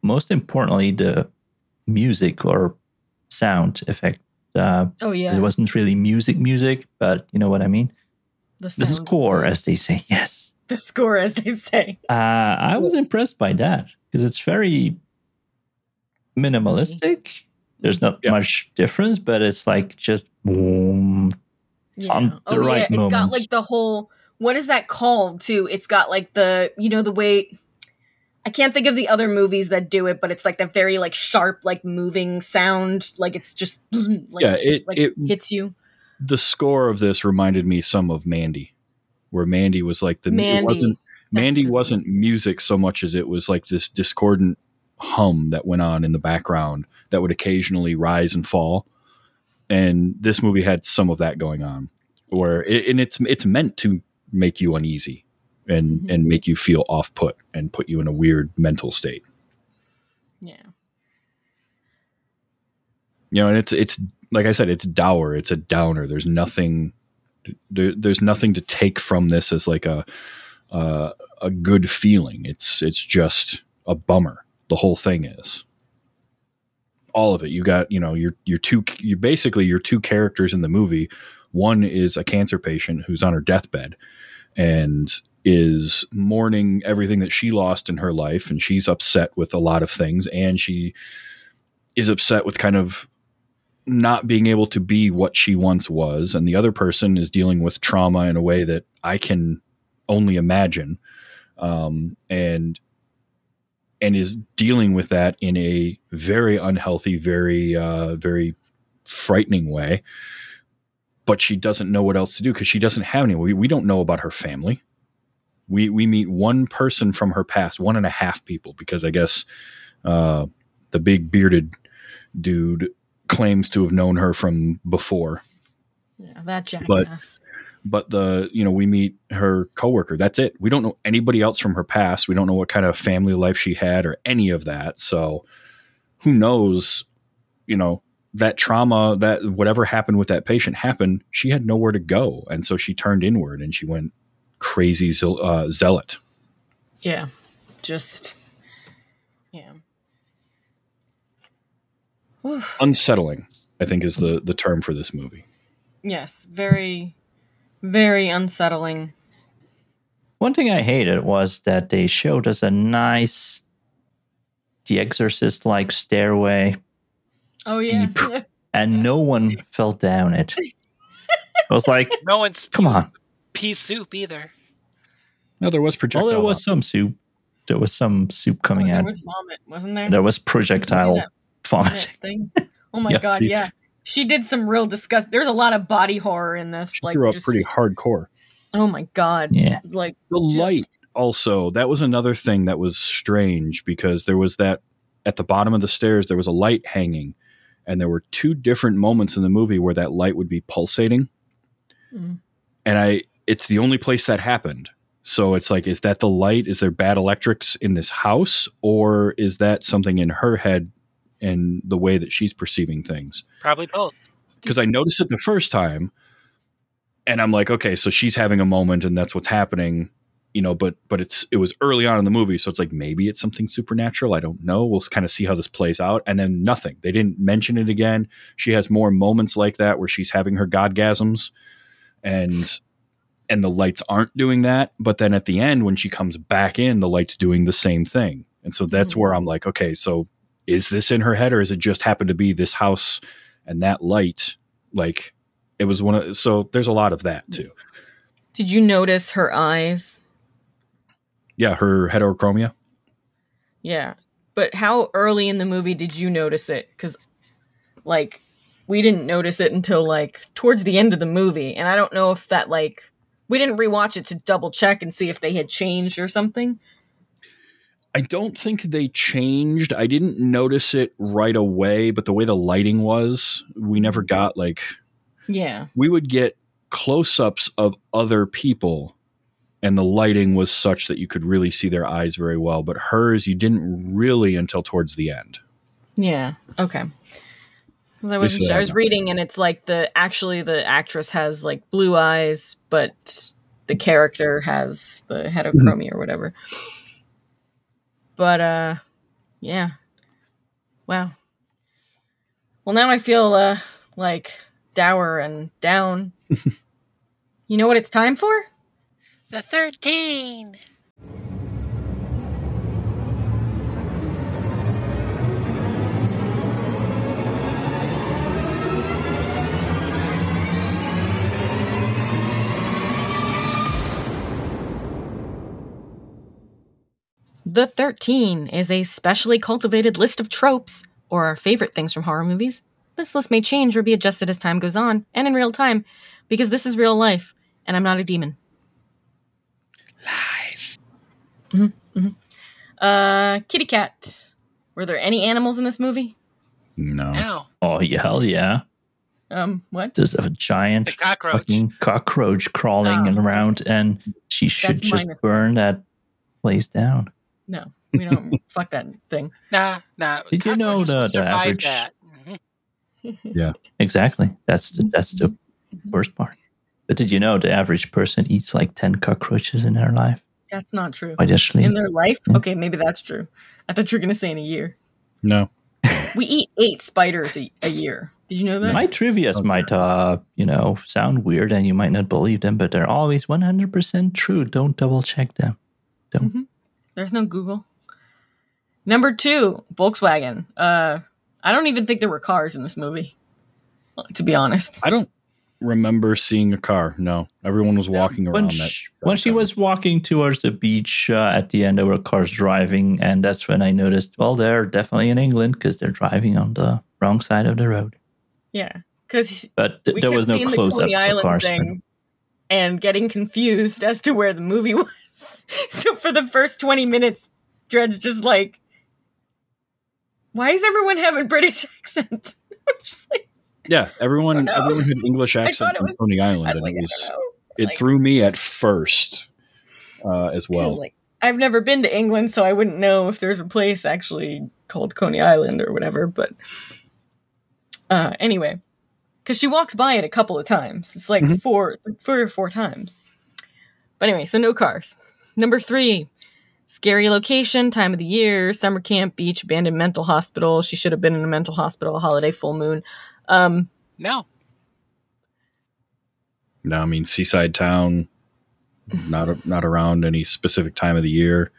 most importantly, the music or sound effect. Uh, Oh yeah, It wasn't really music, music, but you know what I mean. the, The score, as they say. Yes. the score, as they say. Uh, I was impressed by that because it's very minimalistic. There's not Yeah. much difference, but it's like just boom. Yeah. On the oh right yeah, it's got like the whole. What is that called? Too. It's got like the you know the way. I can't think of the other movies that do it, but it's like that very like sharp, like moving sound. Like it's just like, yeah, it, like it hits you. the score of this reminded me some of Mandy, where Mandy was like the it Mandy. wasn't That's Mandy wasn't music so much as it was like this discordant hum that went on in the background that would occasionally rise and fall. And this movie had some of that going on, where it, and it's it's meant to make you uneasy and Mhm. and make you feel off put and put you in a weird mental state. Yeah. you know and it's it's like i said it's dour it's a downer there's nothing there, there's nothing to take from this as like a uh, a good feeling it's it's just a bummer the whole thing is all of it you got you know your your two you basically your two characters in the movie One is a cancer patient who's on her deathbed and is mourning everything that she lost in her life, and she's upset with a lot of things, and she is upset with kind of not being able to be what she once was, and the other person is dealing with trauma in a way that I can only imagine, um, and and is dealing with that in a very unhealthy, very uh, very frightening way. But she doesn't know what else to do because she doesn't have any. We, we don't know about her family. We we meet one person from her past, one and a half people, because I guess uh, the big bearded dude claims to have known her from before. Yeah, that jackass. But the you know we meet her coworker. That's it. We don't know anybody else from her past. We don't know what kind of family life she had or any of that. So who knows? You know that trauma, that whatever happened with that patient happened. She had nowhere to go, and so she turned inward and she went crazy zeal- uh, zealot. yeah, just yeah. Whew. Unsettling, I think, is the the term for this movie. Yes, very, very unsettling. One thing I hated was that they showed us a nice The Exorcist like stairway, Oh yeah, and no one fell down it. I was like, No one's come on. Pea soup either. No, there was projectile. Oh, there was some soup. There was some soup coming oh, there out. was vomit, wasn't there? There was projectile that- vomit. thing. Oh my Yeah, god, she's- yeah. She did some real disgust. There's a lot of body horror in this. She like, threw up just, pretty hardcore. oh my god, Yeah. like The just- light also that was another thing that was strange because there was that at the bottom of the stairs there was a light hanging and there were two different moments in the movie where that light would be pulsating Mhm. and i it's the only place that happened so it's like is that the light is there bad electrics in this house or is that something in her head and the way that she's perceiving things Probably both. because I noticed it the first time, and I'm like, okay, so she's having a moment, and that's what's happening, you know. But but it's it was early on in the movie, so it's like maybe it's something supernatural. I don't know. We'll kind of see how this plays out, and then nothing. They didn't mention it again. She has more moments like that where she's having her godgasms, and and the lights aren't doing that. But then at the end, when she comes back in, the light's doing the same thing, and so that's Mhm. where I'm like, okay, so is this in her head, or is it just happened to be this house? and that light like it was one of so there's a lot of that too Did you notice her eyes? yeah her heterochromia Yeah. But how early in the movie did you notice it? Because, like, we didn't notice it until, like, towards the end of the movie. And I don't know if that, like, we didn't rewatch it to double check and see if they had changed or something. i don't think they changed i didn't notice it right away but the way the lighting was we never mm-hmm. got like Yeah. we would get close-ups of other people and the lighting was such that you could really see their eyes very well but hers you didn't really until towards the end Yeah. Okay. 'Cause I wasn't sure. I I was reading, and it's like the actually the actress has like blue eyes, but the character has the heterochromia or whatever. But uh, yeah. Wow. Well, now I feel uh like dour and down. you know what it's time for? The 13. The 13 is a specially cultivated list of tropes, or our favorite things from horror movies. This list may change or be adjusted as time goes on, and in real time, because this is real life, and I'm not a demon. Lies. Uh, kitty cat. Were there any animals in this movie? no No. Oh, yeah, hell yeah. Um, what? There's a giant The cockroach. fucking cockroach crawling Oh. around, and she should That's just burn that place down. No, we don't. fuck that thing. Nah, nah. Did you know the- the average- that. Mhm. Exactly. That's the, that's the Mm-hmm. worst part. But did you know the average person eats like 10 cockroaches in their life? That's not true. Quite actually. In their life? Yeah. Okay, maybe that's true. I thought you were gonna say in a year. no We eat eight spiders a, a year. Did you know that? My trivias Okay. might, uh, you know, sound weird and you might not believe them, but they're always 100% true. Don't double check them. There's no Google. Number two, Volkswagen. Uh, I don't even think there were cars in this movie. To be honest, I don't remember seeing a car. No, everyone was walking around When that. she, when she was walking towards the beach uh, at the end, there were cars driving, and that's when I noticed, well, they're definitely in England because they're driving on the wrong side of the road. yeah, because But th- there was no close ups of cars. and getting confused as to where the movie was. so for the first twenty minutes, Dred's just like, "Why is everyone having British accent?" I'm just like, yeah, everyone everyone had English it was- Coney I Island, was and like, it was it Like- threw me at first uh, as well. like I've never been to England, so I wouldn't know if there's a place actually called Coney Island or whatever. But uh, anyway, because she walks by it a couple of times, it's like Mhm. four, three or four times. But anyway, so no cars. Number three, scary location, time of the year, summer camp, beach, abandoned mental hospital. She should have been in a mental hospital. Holiday, full moon. Um, No. No, I mean seaside town, not not around any specific time of the year.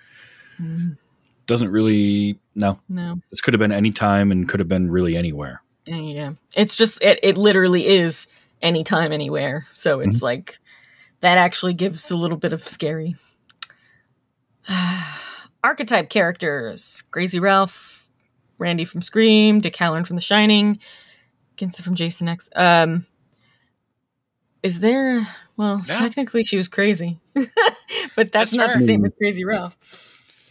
Doesn't really. No, no. this could have been any time and could have been really anywhere. Yeah. It's just it, it literally is anytime anywhere. So it's like that actually gives a little bit of scary. Archetype characters. Crazy Ralph, Randy from Scream, Dick Hallorann from The Shining, Ginsa from Jason X. Um is there well, Yeah. technically she was crazy. but that's, That's not her. the same as Crazy Ralph.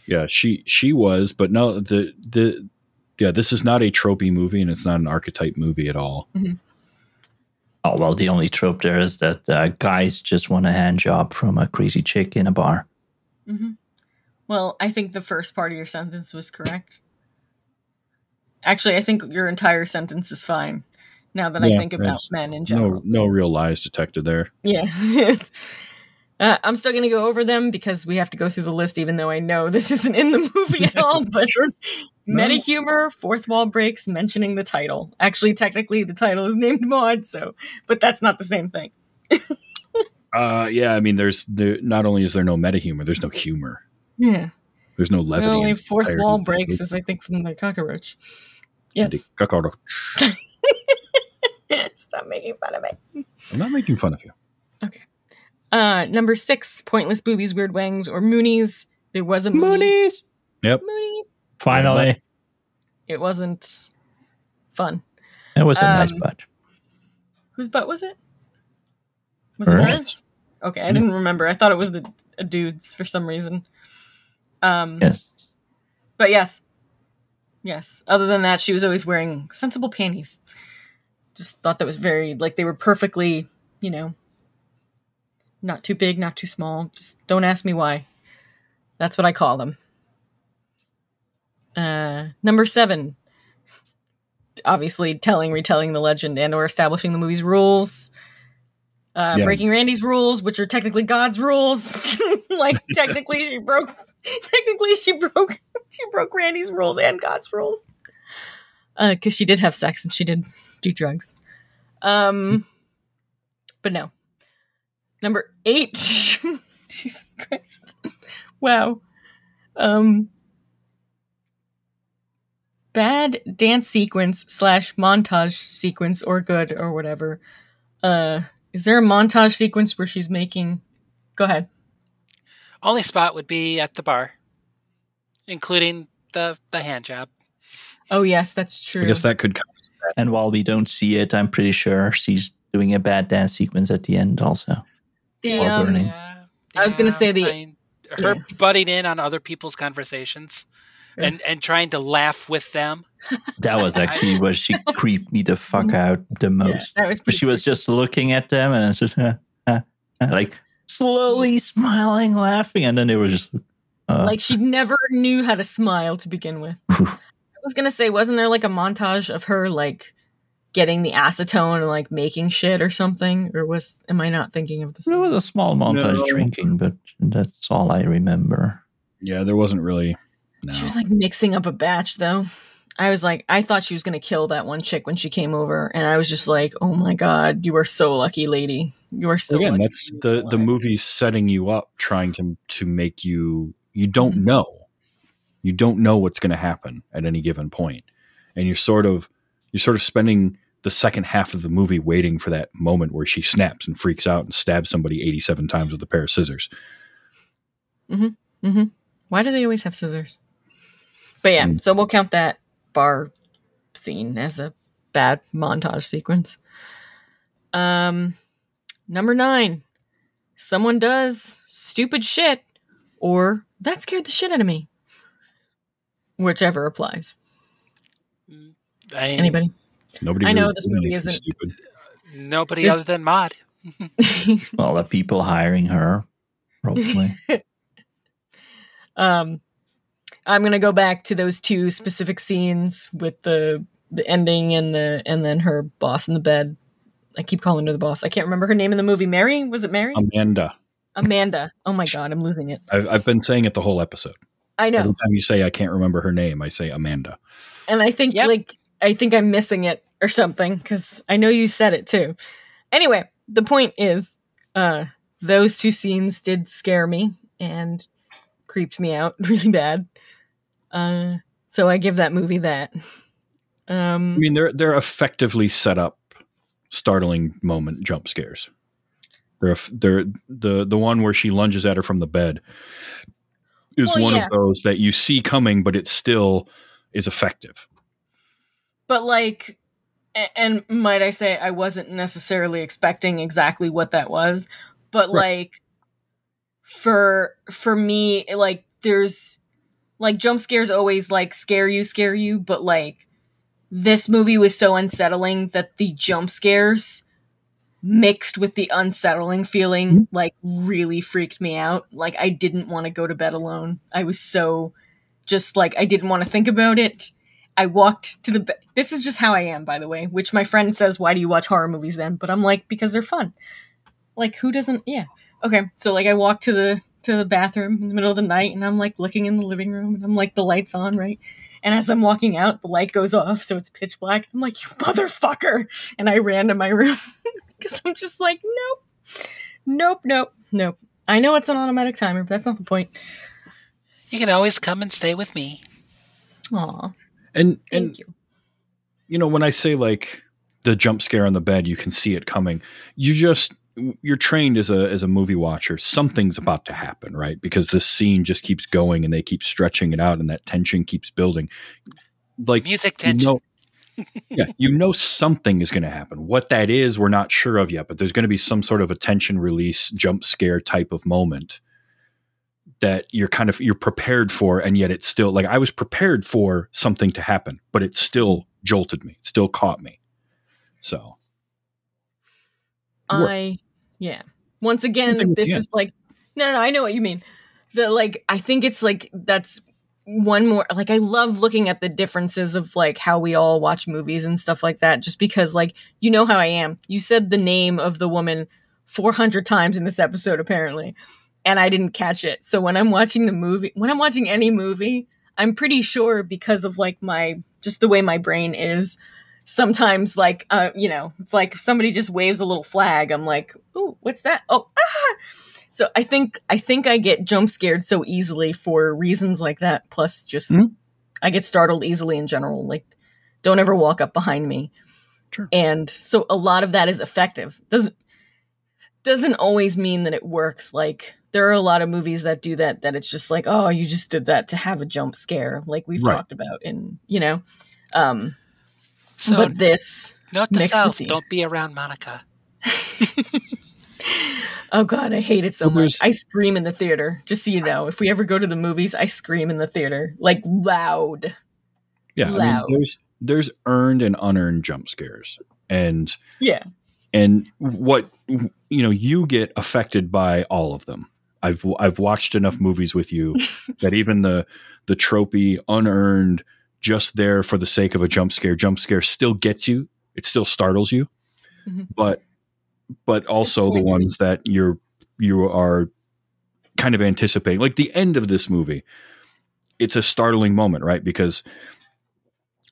Yeah, she she was, but no, the the yeah, this is not a tropey movie and it's not an archetype movie at all. Oh, well, the only trope there is that uh, guys just want a hand job from a crazy chick in a bar. hmm Well, I think the first part of your sentence was correct. Actually, I think your entire sentence is fine. Now that I think about men in general. no real lies detected there. Yeah. uh, I'm still going to go over them because we have to go through the list, even though I know this isn't in the movie at all. But No. Meta humor, fourth wall breaks, mentioning the title. Actually, technically, the title is named Maud, so, but that's not the same thing. Uh yeah, I mean there's there not only is there no meta humor, there's no humor. Yeah. There's no The levity. only fourth wall breaks is, I think, from the cockroach. The Yes. cockroach. Stop making fun of me. I'm not making fun of you. Okay. Uh, number six, pointless boobies, weird wangs, or Moonies. There was a Mooney. Moonies! Mooney. Finally. It wasn't fun. It was a nice Um, butt. Whose butt was it? Was Hers. it hers? Okay, I didn't remember. I thought it was the a dude's for some reason. Um, Yes. but yes, yes. Other than that, she was always wearing sensible panties. Just thought that was very like they were perfectly, you know, not too big, not too small. Just don't ask me why. That's what I call them. Uh, number seven. Obviously, telling, retelling the legend, and or establishing the movie's rules. Uh, Yeah. Breaking Randy's rules, which are technically God's rules. like technically, she broke. Technically, she broke. She broke Randy's rules and God's rules. Because she did have sex and she did do drugs. Um, but no. Number eight. Jesus Christ. Wow. Um, bad dance sequence slash montage sequence or good or whatever. Uh, is there a montage sequence where she's making? Go ahead. Only spot would be at the bar, including the the hand job. Oh yes, that's true. I guess that could count. as that. And while we don't see it, I'm pretty sure she's doing a bad dance sequence at the end also. the, Or um, burning. Yeah, I was gonna say the- I mean, her butting in on other people's conversations Yeah. and and trying to laugh with them. That was actually where she creeped me the fuck out the most. that was But she was just looking at them and it's just uh, uh, uh, like slowly smiling, laughing, and then they were just uh, like she never knew how to smile to begin with. I was gonna say, wasn't there like a montage of her like getting the acetone and like making shit or something? Or was am I not thinking of this? there was a small montage No. drinking, but that's all I remember. Yeah, there wasn't really. No. She was like mixing up a batch though. I was like, I thought she was gonna kill that one chick when she came over, and I was just like, oh my god, you are so lucky, lady. You are so Again, lucky. that's to the the alive." movie's setting you up, trying to to make you you don't Mhm. know, you don't know what's going to happen at any given point, and you're sort of you're sort of spending the second half of the movie waiting for that moment where she snaps and freaks out and stabs somebody 87 times with a pair of scissors. Why do they always have scissors? But yeah, Mm. so we'll count that bar scene as a bad montage sequence. Um, number nine, someone does stupid shit, or that scared the shit out of me. Whichever applies. I, Anybody? Nobody. I know really this movie isn't- stupid. Nobody This- other than Maud. All the people hiring her, probably. um, I'm gonna go back to those two specific scenes with the the ending and the and then her boss in the bed. I keep calling her the boss. I can't remember her name in the movie. Mary was it Mary? Amanda. Amanda. Oh my god, I'm losing it. I've, I've been saying it the whole episode. I know, Every time you say I can't remember her name, I say Amanda. and I think Yep. like I think I'm missing it or something because I know you said it too. Anyway, the point is, uh, those two scenes did scare me and creeped me out really bad. Uh, so I give that movie that. Um, I mean, they're they're effectively set up startling moment jump scares. They're they're the the one where she lunges at her from the bed is Well, one yeah. of those that you see coming, but it still is effective. but like and might i say i wasn't necessarily expecting exactly what that was but Right. like for for me like there's like jump scares always like scare you scare you but like this movie was so unsettling that the jump scares mixed with the unsettling feeling mm-hmm. like really freaked me out like i didn't want to go to bed alone i was so just like i didn't want to think about it I walked to the bed. This is just how I am, by the way, which my friend says, Why do you watch horror movies then? But I'm like, Because they're fun. Like, who doesn't? Yeah. Okay. So, like, I walked to the to the bathroom in the middle of the night and I'm like looking in the living room and I'm like, the light's on, right? And as I'm walking out, the light goes off. So it's pitch black. I'm like, You motherfucker. And I ran to my room because I'm just like, Nope. Nope. Nope. Nope. I know it's an automatic timer, but that's not the point. You can always come and stay with me. Aw. And Thank and you. you know when I say like the jump scare on the bed, you can see it coming. You just you're trained as a as a movie watcher. Something's about to happen, right? Because this scene just keeps going and they keep stretching it out, and that tension keeps building. Like Music tension you tension. know, yeah, you know something is going to happen. What that is, we're not sure of yet, but there's going to be some sort of a tension release, jump scare type of moment that you're kind of you're prepared for, and yet it's still like I was prepared for something to happen, but it still jolted me, it still caught me. So. I yeah. Once again, this is like no, no, I know what you mean. The like I think it's like that's one more like I love looking at the differences of like how we all watch movies and stuff like that just because like you know how I am. You said the name of the woman 400 times in this episode apparently and I didn't catch it. So when I'm watching the movie, when I'm watching any movie, I'm pretty sure because of like my just the way my brain is sometimes like uh you know it's like if somebody just waves a little flag i'm like ooh what's that oh ah so i think i think i get jump scared so easily for reasons like that plus just Mhm. i get startled easily in general like don't ever walk up behind me Sure. and so a lot of that is effective doesn't doesn't always mean that it works like there are a lot of movies that do that that it's just like oh you just did that to have a jump scare like we've Right. talked about in you know um So, but this note to self: don't be around Monica. Oh god, I hate it so Well, much. I scream in the theater. Just so you know, if we ever go to the movies, I scream in the theater like loud. yeah, I mean, there's there's earned and unearned jump scares, and Yeah. and what you know you get affected by all of them i've i've watched enough movies with you that even the the tropey unearned just there for the sake of a jump scare jump scare still gets you it still startles you Mhm. but but also the ones that you're you are kind of anticipating like the end of this movie it's a startling moment right because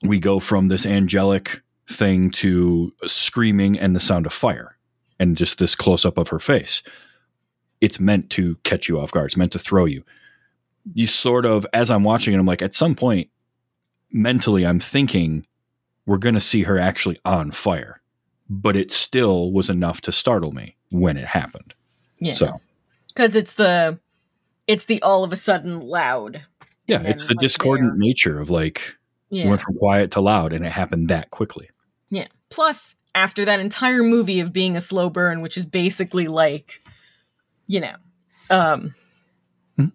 we go from this angelic thing to screaming and the sound of fire and just this close up of her face. It's meant to catch you off guard. It's meant to throw you. You sort of, as I'm watching it, I'm like, at some point, mentally, I'm thinking we're going to see her actually on fire. But it still was enough to startle me when it happened. Yeah. So, Because it's the it's the all of a sudden loud. yeah, it's the like, discordant there- nature of like, Yeah. went from quiet to loud and it happened that quickly. Yeah. Plus, after that entire movie of being a slow burn, which is basically like, you know, um, Hmm.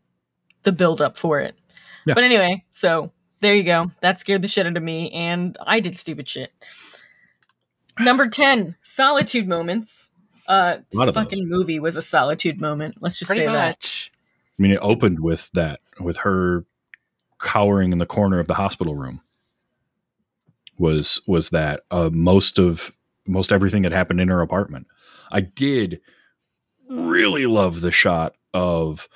the build up for it. Yeah. But anyway, so there you go. That scared the shit out of me, and I did stupid shit. Number ten, solitude moments. Uh, A this of fucking movie was a solitude moment. Let's just Pretty say that. I mean, it opened with that, with her cowering in the corner of the hospital room. Was was that uh, most of most everything had happened in her apartment? I did really love the shot of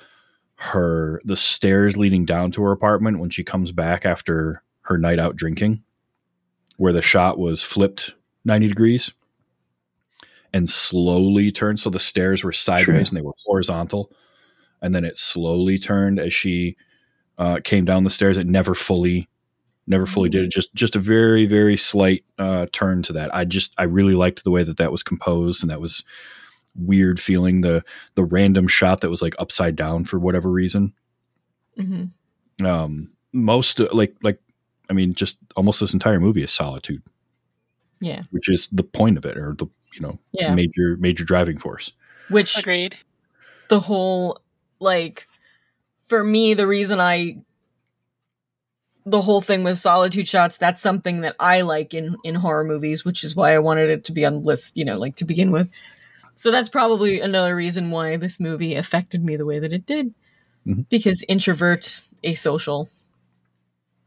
her the stairs leading down to her apartment when she comes back after her night out drinking, where the shot was flipped ninety degrees and slowly turned, so the stairs were sideways and they were horizontal and then it slowly turned as she uh, came down the stairs. It never fully, never fully did it. Just just a very very slight uh, turn to that. I just I really liked the way that that was composed and that was weird feeling the the random shot that was like upside down for whatever reason. hmm Um, most uh, like like I mean just almost this entire movie is solitude, Yeah. which is the point of it or the you know Yeah. major major driving force. Which Agreed. the whole like for me the reason i the whole thing with solitude shots that's something that i like in in horror movies which is why i wanted it to be on the list you know like to begin with so that's probably another reason why this movie affected me the way that it did Mhm. because introvert asocial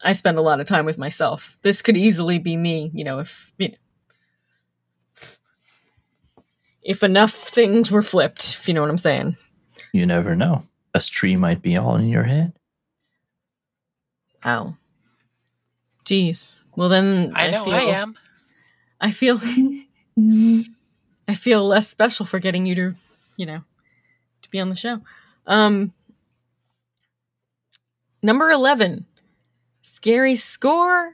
i spend a lot of time with myself this could easily be me you know if you know if enough things were flipped if you know what i'm saying You never know. A tree might be all in your head. Ow. Jeez. Well then I know feel, I am. I feel I feel less special for getting you to, you know, to be on the show. Um Number 11. Scary score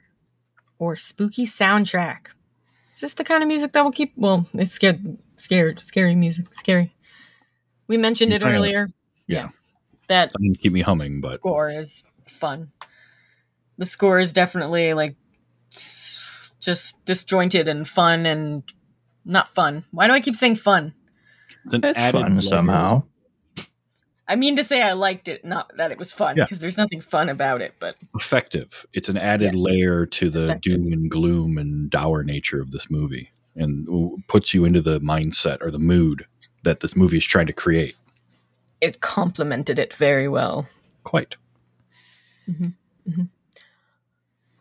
or spooky soundtrack. Is this the kind of music that will keep well, it's scared scared scary music, scary. We mentioned it to- earlier. yeah. That Doesn't keep me humming, but score is fun. The score is definitely like just disjointed and fun and not fun. Why do I keep saying fun? it's an It's added fun layer. somehow. I mean to say I liked it, not that it was fun, Yeah. because there's nothing fun about it. But effective. It's an added Yes. layer to the Effective. doom and gloom and dour nature of this movie and w- puts you into the mindset or the mood that this movie is trying to create. it complemented it very well. Quite.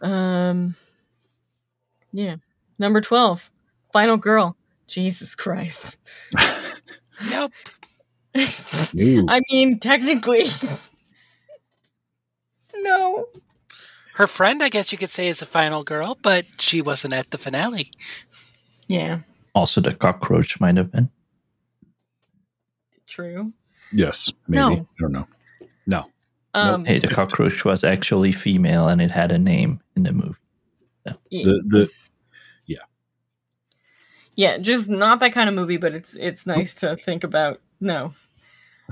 Um, yeah. Number twelve, Final Girl. Jesus Christ. Nope. I mean, technically, no. Her friend, I guess you could say, is a final girl, but she wasn't at the finale. Yeah, Also, the cockroach might have been. true. yes, maybe. No. I don't know. No. Um, Hey, the cockroach was actually female and it had a name in the movie. yeah. The the yeah just not that kind of movie but it's it's nice to think about. No.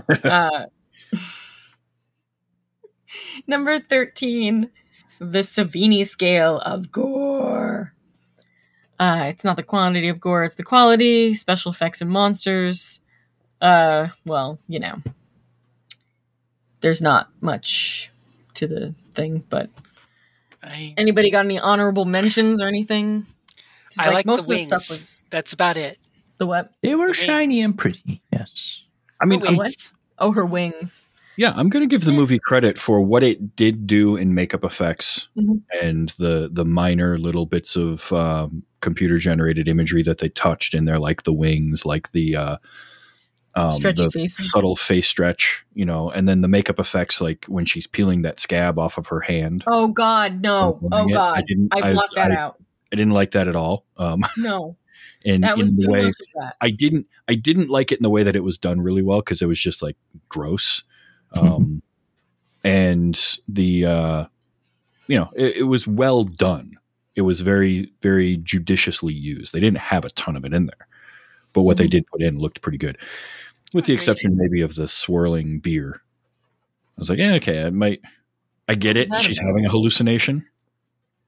Uh number 13 the savini scale of gore. Uh it's not the quantity of gore it's the quality special effects and monsters. Uh well you know. There's not much to the thing but I, anybody got any honorable mentions or anything? I like, most the of the stuff was That's about it. the what They were The shiny and pretty. Yes. I mean, The I'm- wings. Oh, her wings. yeah, I'm going to give the movie credit for what it did do in makeup effects Mhm. and the the minor little bits of um, computer generated imagery that they touched in there, like the wings, like the uh, Um, the faces. subtle face stretch, you know, and then the makeup effects, like when she's peeling that scab off of her hand. Oh God, no! Oh filming it. I God, didn't. I I, blocked that I, out. I didn't like that at all. Um, No, and that was in the way that. I didn't I didn't like it in the way that it was done really well because it was just like gross. Um and the uh you know, it, it was well done. It was very, very judiciously used. They didn't have a ton of it in there. But what they Mhm. did put in looked pretty good. With the exception maybe of the swirling beer. I was like, yeah, okay, I might I get it. She's having a hallucination.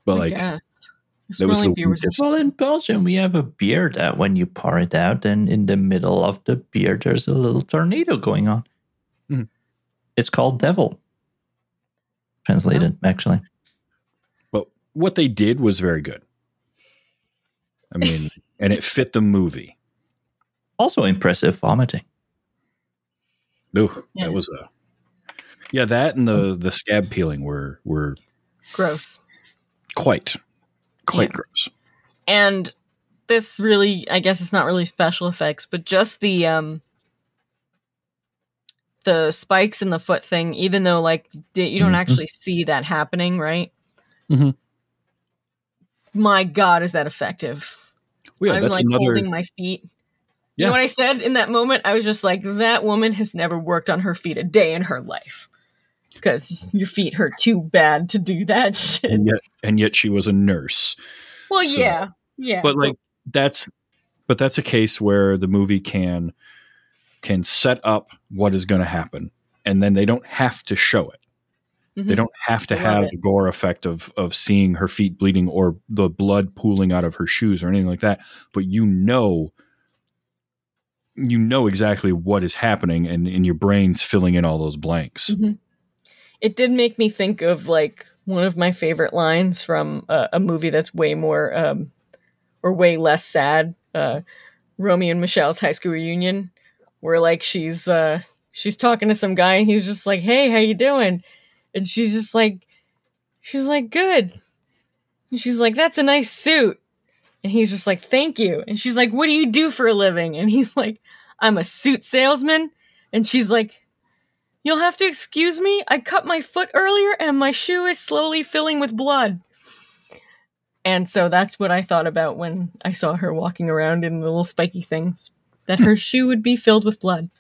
But I like guess. That was Swirling the beer Well, in Belgium, we have a beer that when you pour it out, and in the middle of the beer, there's a little tornado going on. Mhm. It's called Devil. Translated, actually. But what they did was very good. I mean, and it fit the movie. Also impressive vomiting. Ooh, Yeah. that was a yeah. That and the the scab peeling were were gross. quite quite Yeah. gross. and this really i guess it's not really special effects but just the um the spikes in the foot thing even though like you don't Mhm. actually see that happening right Mhm. my god is that effective Well, yeah, i'm that's like another. holding my feet you know what i said in that moment i was just like that woman has never worked on her feet a day in her life because your feet hurt too bad to do that shit and yet, and yet she was a nurse. well so- yeah yeah But like that's, but that's a case where the movie can can set up what is going to happen, and then they don't have to show it. They Mhm. don't have to have it. the gore effect of of seeing her feet bleeding or the blood pooling out of her shoes or anything like that. But you know, you know exactly what is happening, and, and your brain's filling in all those blanks. Mhm. It did make me think of like one of my favorite lines from a, a movie that's way more um, or way less sad. Uh, Romy and Michele's high school reunion, where like she's uh, she's talking to some guy and he's just like, "Hey, how you doing?" And she's just like, she's like, "Good." And she's like, "That's a nice suit." And he's just like, "Thank you." And she's like, "What do you do for a living?" And he's like, "I'm a suit salesman." And she's like, You'll have to excuse me. I cut my foot earlier and my shoe is slowly filling with blood. And so that's what I thought about when I saw her walking around in the little spiky things that her shoe would be filled with blood.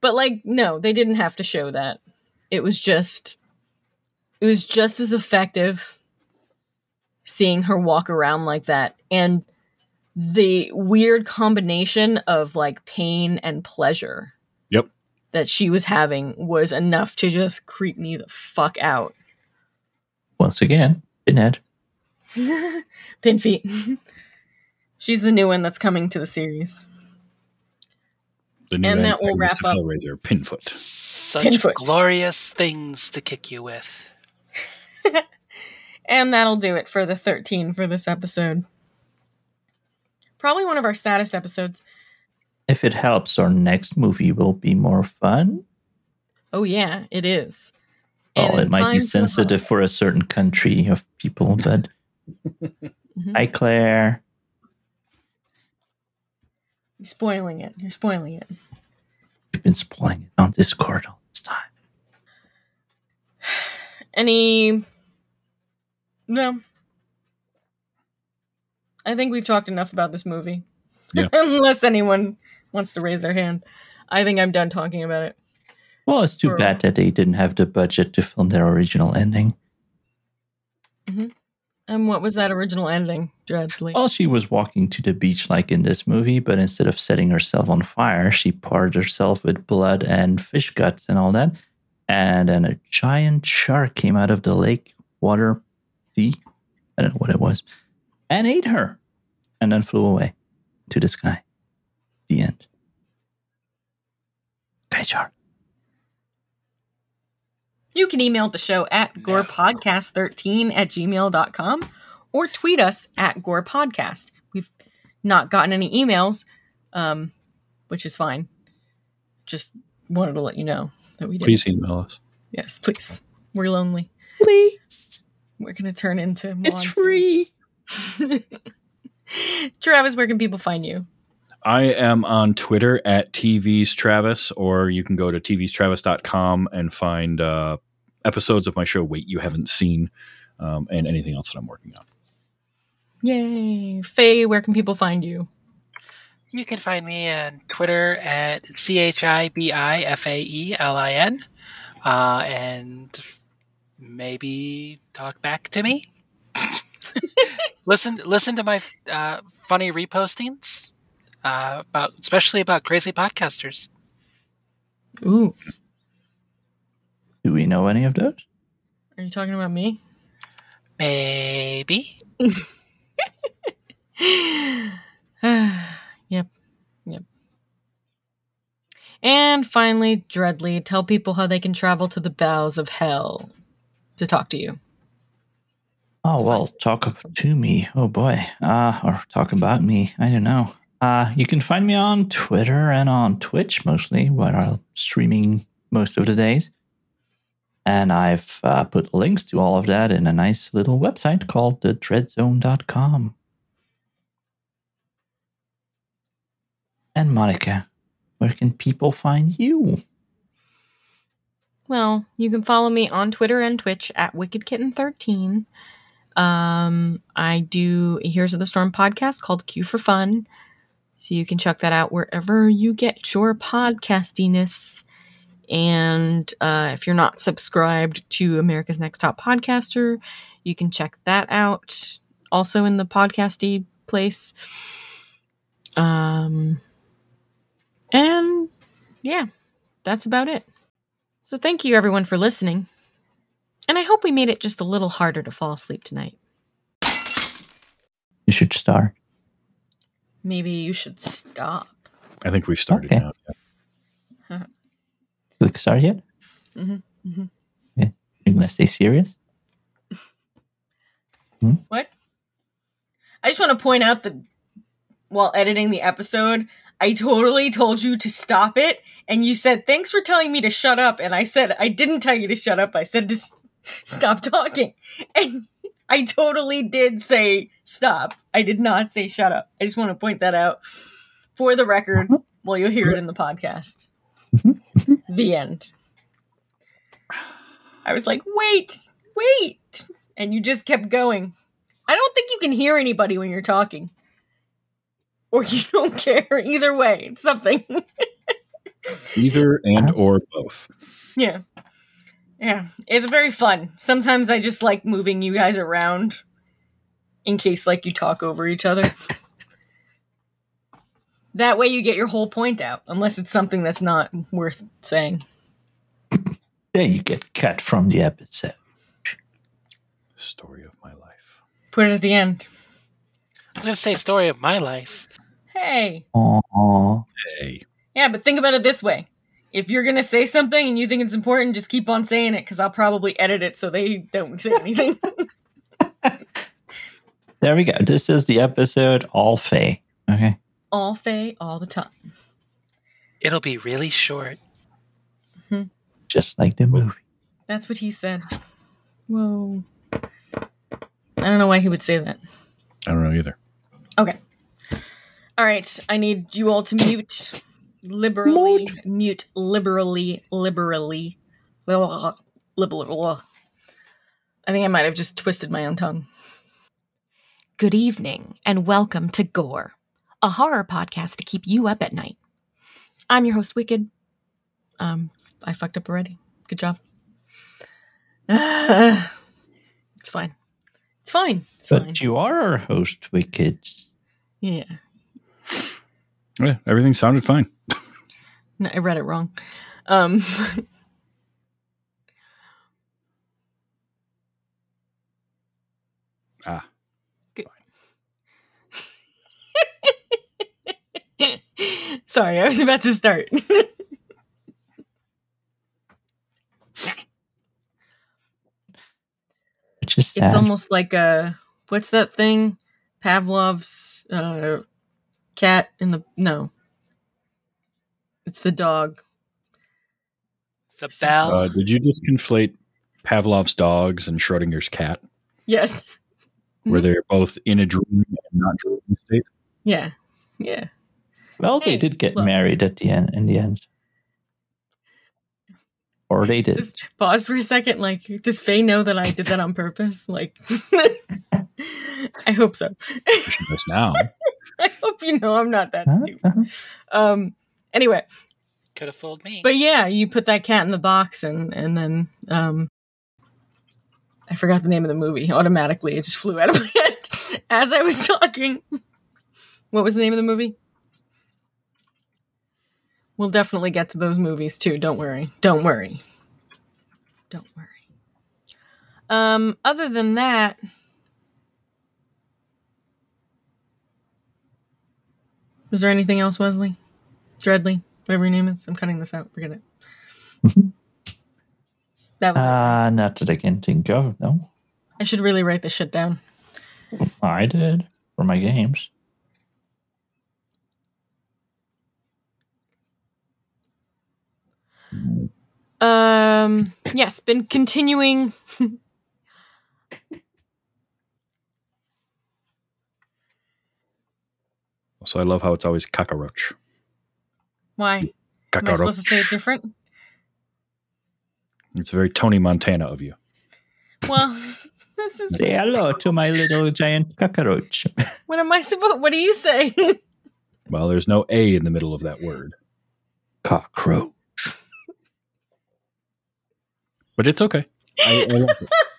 But like no, they didn't have to show that. It was just it was just as effective seeing her walk around like that and the weird combination of like pain and pleasure. That she was having was enough to just creep me the fuck out. Once again, Pinhead. Pinfeet. She's the new one that's coming to the series. The new And that will wrap up- Hellraiser, Pinfoot. Such Pinfoot. glorious things to kick you with. And that'll do it for the 13 for this episode. Probably one of our saddest episodes. If it helps, our next movie will be more fun. Oh, yeah, it is. Well, And it might be sensitive for a certain country of people, but Mhm. hi, Claire. You're spoiling it. You're spoiling it. You've been spoiling it on Discord all this time. Any. No. I think we've talked enough about this movie. Yeah. Unless anyone wants to raise their hand. I think I'm done talking about it. Well, it's too Or- bad that they didn't have the budget to film their original ending. Mm-hmm. And what was that original ending, Dreadly? Well, she was walking to the beach like in this movie, but instead of setting herself on fire, she poured herself with blood and fish guts and all that. And then a giant shark came out of the lake water sea. I don't know what it was. And ate her. And then flew away to the sky. The end. Sky shark. You can email the show at gorepodcast13 at gmail.com or tweet us at gorepodcast. We've not gotten any emails, um, which is fine. Just wanted to let you know that we did. Please email us. Yes, please. We're lonely. Please. We're going to turn into It's monsters. free. Travis, where can people find you? I am on Twitter at TV's Travis, or you can go to tvstravis.com and find uh, episodes of my show Wait You Haven't Seen um, and anything else that I'm working on. Yay. Faye, where can people find you? You can find me on Twitter at C H I B I F A E L I N uh, and maybe talk back to me. listen, listen to my uh, funny repostings uh, about, especially about crazy podcasters. Ooh. Do we know any of those? Are you talking about me? Maybe. yep. Yep. And finally, Dreadly, tell people how they can travel to the bowels of hell to talk to you. Oh well, talk to me. Oh boy, uh, or talk about me. I don't know. Uh, you can find me on Twitter and on Twitch mostly, where I'm streaming most of the days. And I've uh, put links to all of that in a nice little website called thedreadzone.com. And Monica, where can people find you? Well, you can follow me on Twitter and Twitch at WickedKitten13. Um, I do a Heroes of the Storm podcast called Q for Fun. So you can check that out wherever you get your podcastiness. And uh, if you're not subscribed to America's Next Top Podcaster, you can check that out also in the podcasty place. Um, and yeah, that's about it. So thank you everyone for listening. And I hope we made it just a little harder to fall asleep tonight. You should start. Maybe you should stop. I think we've started Okay. now. yeah. Click start yet? Mhm, mhm. Yeah. You gonna stay serious? What? I just want to point out that while editing the episode, I totally told you to stop it, and you said, Thanks for telling me to shut up. And I said, I didn't tell you to shut up. I said to s- stop talking. And I totally did say stop. I did not say shut up. I just want to point that out for the record. Mm-hmm. Well, you'll hear it in the podcast. Mm-hmm. Mm-hmm. the end. I was like, wait, wait. And you just kept going. I don't think you can hear anybody when you're talking. Or you don't care. Either way, it's something. Either and uh-huh. or both. yeah. Yeah. It's very fun. Sometimes I just like moving you guys around in case like you talk over each other. That way you get your whole point out, unless it's something that's not worth saying. There you get cut from the episode. Story of my life. Put it at the end. I was going to say story of my life. Hey. Aww. Hey. Yeah, but think about it this way. If you're going to say something and you think it's important, just keep on saying it because I'll probably edit it so they don't say anything. There we go. This is the episode all Faye. Okay. all Faye, all the time. It'll be really short. Mm-hmm. Just like the movie. That's what he said. Whoa. I don't know why he would say that. I don't know either. Okay. All right. I need you all to mute liberally. Mute liberally. Liberally. Blah, blah, blah, blah. I think I might have just twisted my own tongue. Good evening, and welcome to Gore, a horror podcast to keep you up at night. I'm your host, Wicked. Um, I fucked up already. Good job. it's fine. It's fine. It's fine. But you are our host, Wicked. Yeah. Yeah, everything sounded fine. No, I read it wrong. Um, Ah. sorry, I was about to start. Which is sad. it's almost like a what's that thing? Pavlov's uh, cat in the no. It's the dog. The bell. Uh, did you just conflate Pavlov's dogs and Schrodinger's cat? Yes. Where Mhm. they're both in a dream and not dreaming state? Yeah. Yeah. Well, Hey, they did get look. married at the end. In the end, or they did. Just pause for a second. Like, does Faye know that I did that on purpose? Like, I hope so. She does now. I hope you know I'm not that stupid. Uh-huh. Um. Anyway, Could have fooled me. but yeah, you put that cat in the box, and and then um, I forgot the name of the movie. Automatically, it just flew out of my head as I was talking. What was the name of the movie? We'll definitely get to those movies too. Don't worry. Don't worry. Don't worry. Um. Other than that. Was there anything else, Wesley? Dreadly, whatever your name is. I'm cutting this out. Forget it. that was it. Uh, not that I can think of. No, I should really write this shit down. I did for my games. Um. Yes, been continuing. So I love how it's always cockroach. Why? Am I Cockroach. supposed to say it different? It's very Tony Montana of you. Well, this is. Say hello to my little giant cockroach. What am I supposed? What do you say? Well, there's no A in the middle of that word, Cockroach. but it's okay. I, I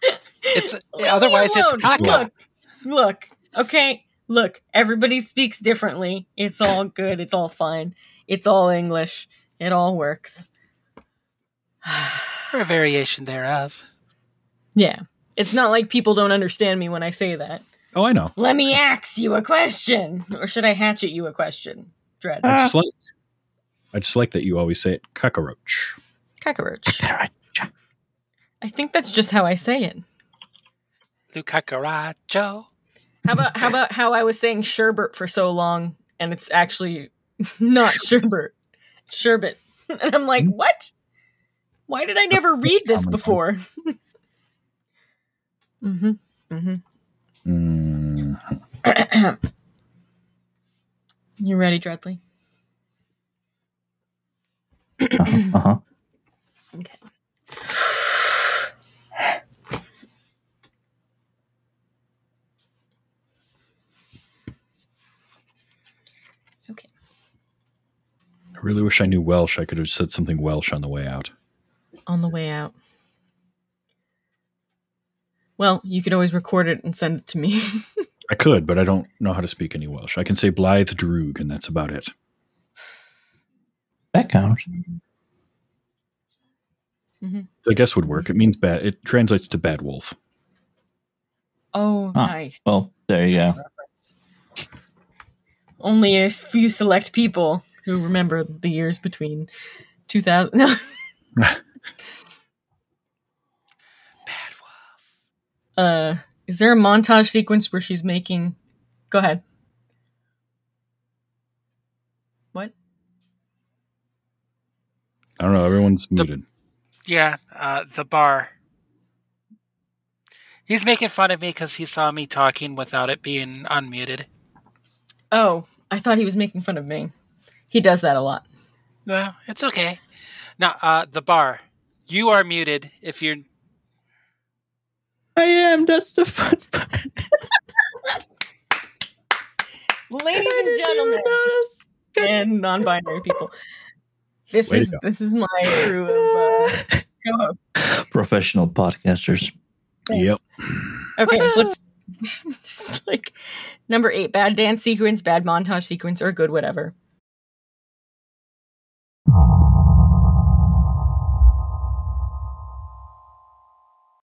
it. It's otherwise it's alone. caca. Look, look. Okay, look. Everybody speaks differently. It's all good. It's all fine. It's all English. It all works. Or a variation thereof. yeah, it's not like people don't understand me when I say that. Oh, I know. Let me ask you a question, or should I hatchet you a question? Dread I just like. I just like that you always say it cockroach. cockroach. Cockroach. I think that's just how I say it. Lucacaracho. How about how about how I was saying sherbet for so long, and it's actually not sherbet, sherbet, and I'm like, what? Why did I never read this before? mm-hmm. Mm-hmm. Mm, You ready, Dreadly? Uh-huh, uh-huh. Really wish I knew Welsh. I could have said something Welsh on the way out. On the way out. Well, you could always record it and send it to me. I could, but I don't know how to speak any Welsh. I can say Blaidd Drwg, and that's about it. That counts. I guess would work. It means bad. It translates to bad wolf. oh, Ah, nice. Well, there you go. Only a few select people who remember the years between 2000. No. Bad wolf. Uh, is there a montage sequence where she's making? Go ahead. What? I don't know. Everyone's muted. Yeah, uh, the bar. He's making fun of me because he saw me talking without it being unmuted. Oh, I thought he was making fun of me. He does that a lot. Well, it's okay. Now, uh, the bar. You are muted if you're. I am. That's the fun part. Ladies and gentlemen, and non-binary people, this Way is this is my crew of uh, co-hosts. Professional podcasters. Yep. Okay, let's just like number eight: bad dance sequence, bad montage sequence, or good whatever.